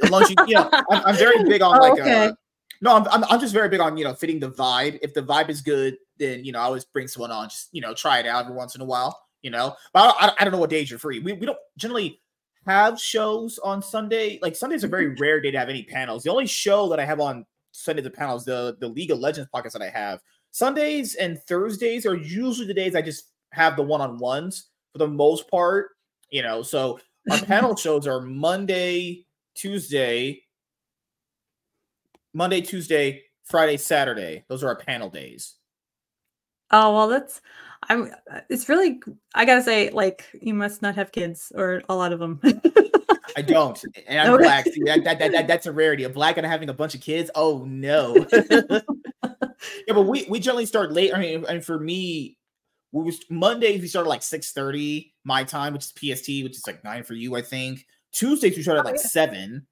As long as you, you know, I'm, I'm very big on oh, like, okay. uh, no, I'm, I'm, I'm just very big on, you know, fitting the vibe. If the vibe is good, then, you know, I always bring someone on, just, you know, try it out every once in a while, you know, but I, I, I don't know what days you're free. We, we don't generally have shows on Sunday. Like Sunday's a very rare day to have any panels. The only show that I have on Sunday the panels, the, the League of Legends podcast that I have Sundays and Thursdays are usually the days I just have the one on ones for the most part. You know, so our panel shows are Monday, Tuesday, Monday, Tuesday, Friday, Saturday. Those are our panel days. Oh well, that's I'm. It's really. I gotta say, like, you must not have kids or a lot of them. I don't, and I'm Okay. black. See, that, that, that, that that's a rarity. A black and having a bunch of kids. Oh no. yeah, but we we generally start late. I mean, and for me, we was Mondays we started like six thirty my time, which is PST, which is like nine for you, I think. Tuesdays we started at Oh, like yeah. seven.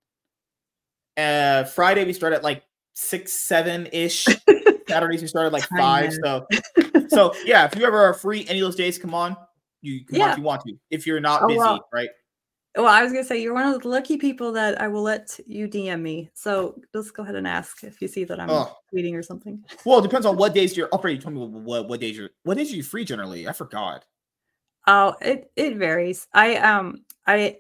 Uh, Friday we started at like six, seven ish. Saturdays we started like five. So, so yeah, if you ever are free any of those days, come on. You come on Yeah. if you want to. If you're not Oh, busy, right? Well, I was gonna say you're one of the lucky people that I will let you DM me. So just go ahead and ask if you see that I'm Oh. tweeting or something. Well, it depends on what days you're. Oh, you told me what what days you're. What days are you free generally? I forgot. Oh, it it varies. I um I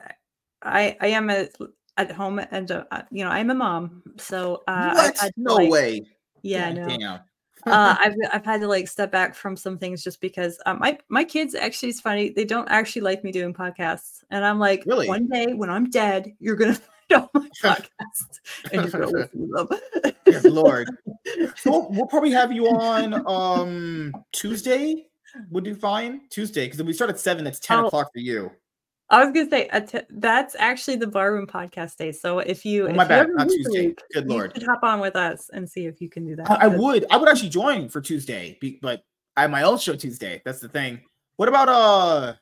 I I am at at home and uh, you know I'm a mom, so uh, what? No like- way. Yeah, God no. Damn. Uh, I've I've had to like step back from some things just because um, my my kids actually it's funny they don't actually like me doing podcasts and I'm like Really? one day when I'm dead you're gonna find out my podcast and you're gonna listen to them. Good lord. So we'll, we'll probably have you on um Tuesday. Would do fine Tuesday because if we start at seven, that's ten Oh. o'clock for you. I was gonna say att- that's actually the barroom podcast day. So if you Oh, if my you bad, not Tuesday. week, Good lord. hop on with us and see if you can do that. I, I would. I would actually join for Tuesday, but I have my own show Tuesday. That's the thing. What about uh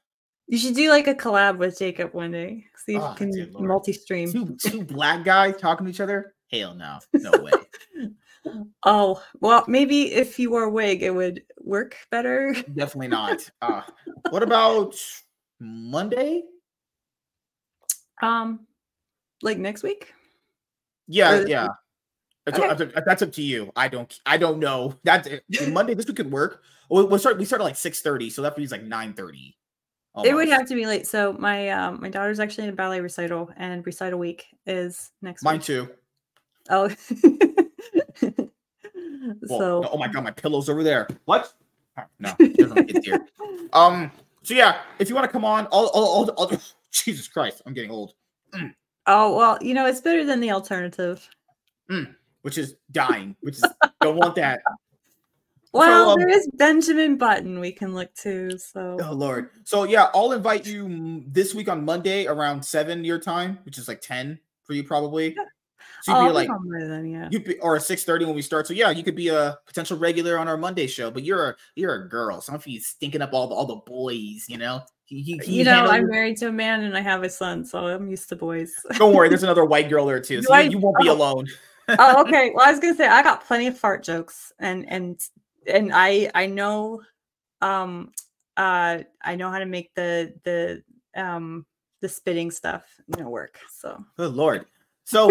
You should do like a collab with Jacob one day. See if Oh, you can multi-stream. two two black guys talking to each other? Hell no, no way. Oh well, maybe if you wore a wig, it would work better. Definitely not. Uh, what about Monday? Um, like next week. Yeah, Or- yeah. That's, Okay. up to, that's up to you. I don't. I don't know. That's Monday. This week could work. We'll, we'll start. We start at like six thirty, so that means like nine thirty. It would have to be late. So my um my daughter's actually in a ballet recital, and recital week is next Mine week. too. Oh. Well, so no- oh my god, my pillow's over there. What? Oh, No, it doesn't get there. Um. So yeah, if you want to come on, I'll, I'll, I'll, I'll- Jesus Christ, I'm getting old. oh well, you know it's better than the alternative. Which is dying. Which is don't want that. Well, um, there is Benjamin Button we can look to. So Oh Lord. So yeah, I'll invite you mm, this week on Monday around seven your time, which is like ten for you probably. So oh, you'd I'll be like then, yeah. you be, or six thirty when we start. So yeah, you could be a potential regular on our Monday show. But you're a you're a girl. Some of you stinking up all the all the boys. You know. You, you- can You know, handle I'm married to a man and I have a son, so I'm used to boys. Don't worry, there's another white girl there too, so I- you, you won't be oh. alone. oh, okay. Well, I was gonna say I got plenty of fart jokes, and and and I I know, um, uh, I know how to make the the um the spitting stuff you know work. So Good lord. So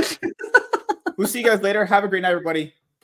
we'll see you guys later. Have a great night, everybody.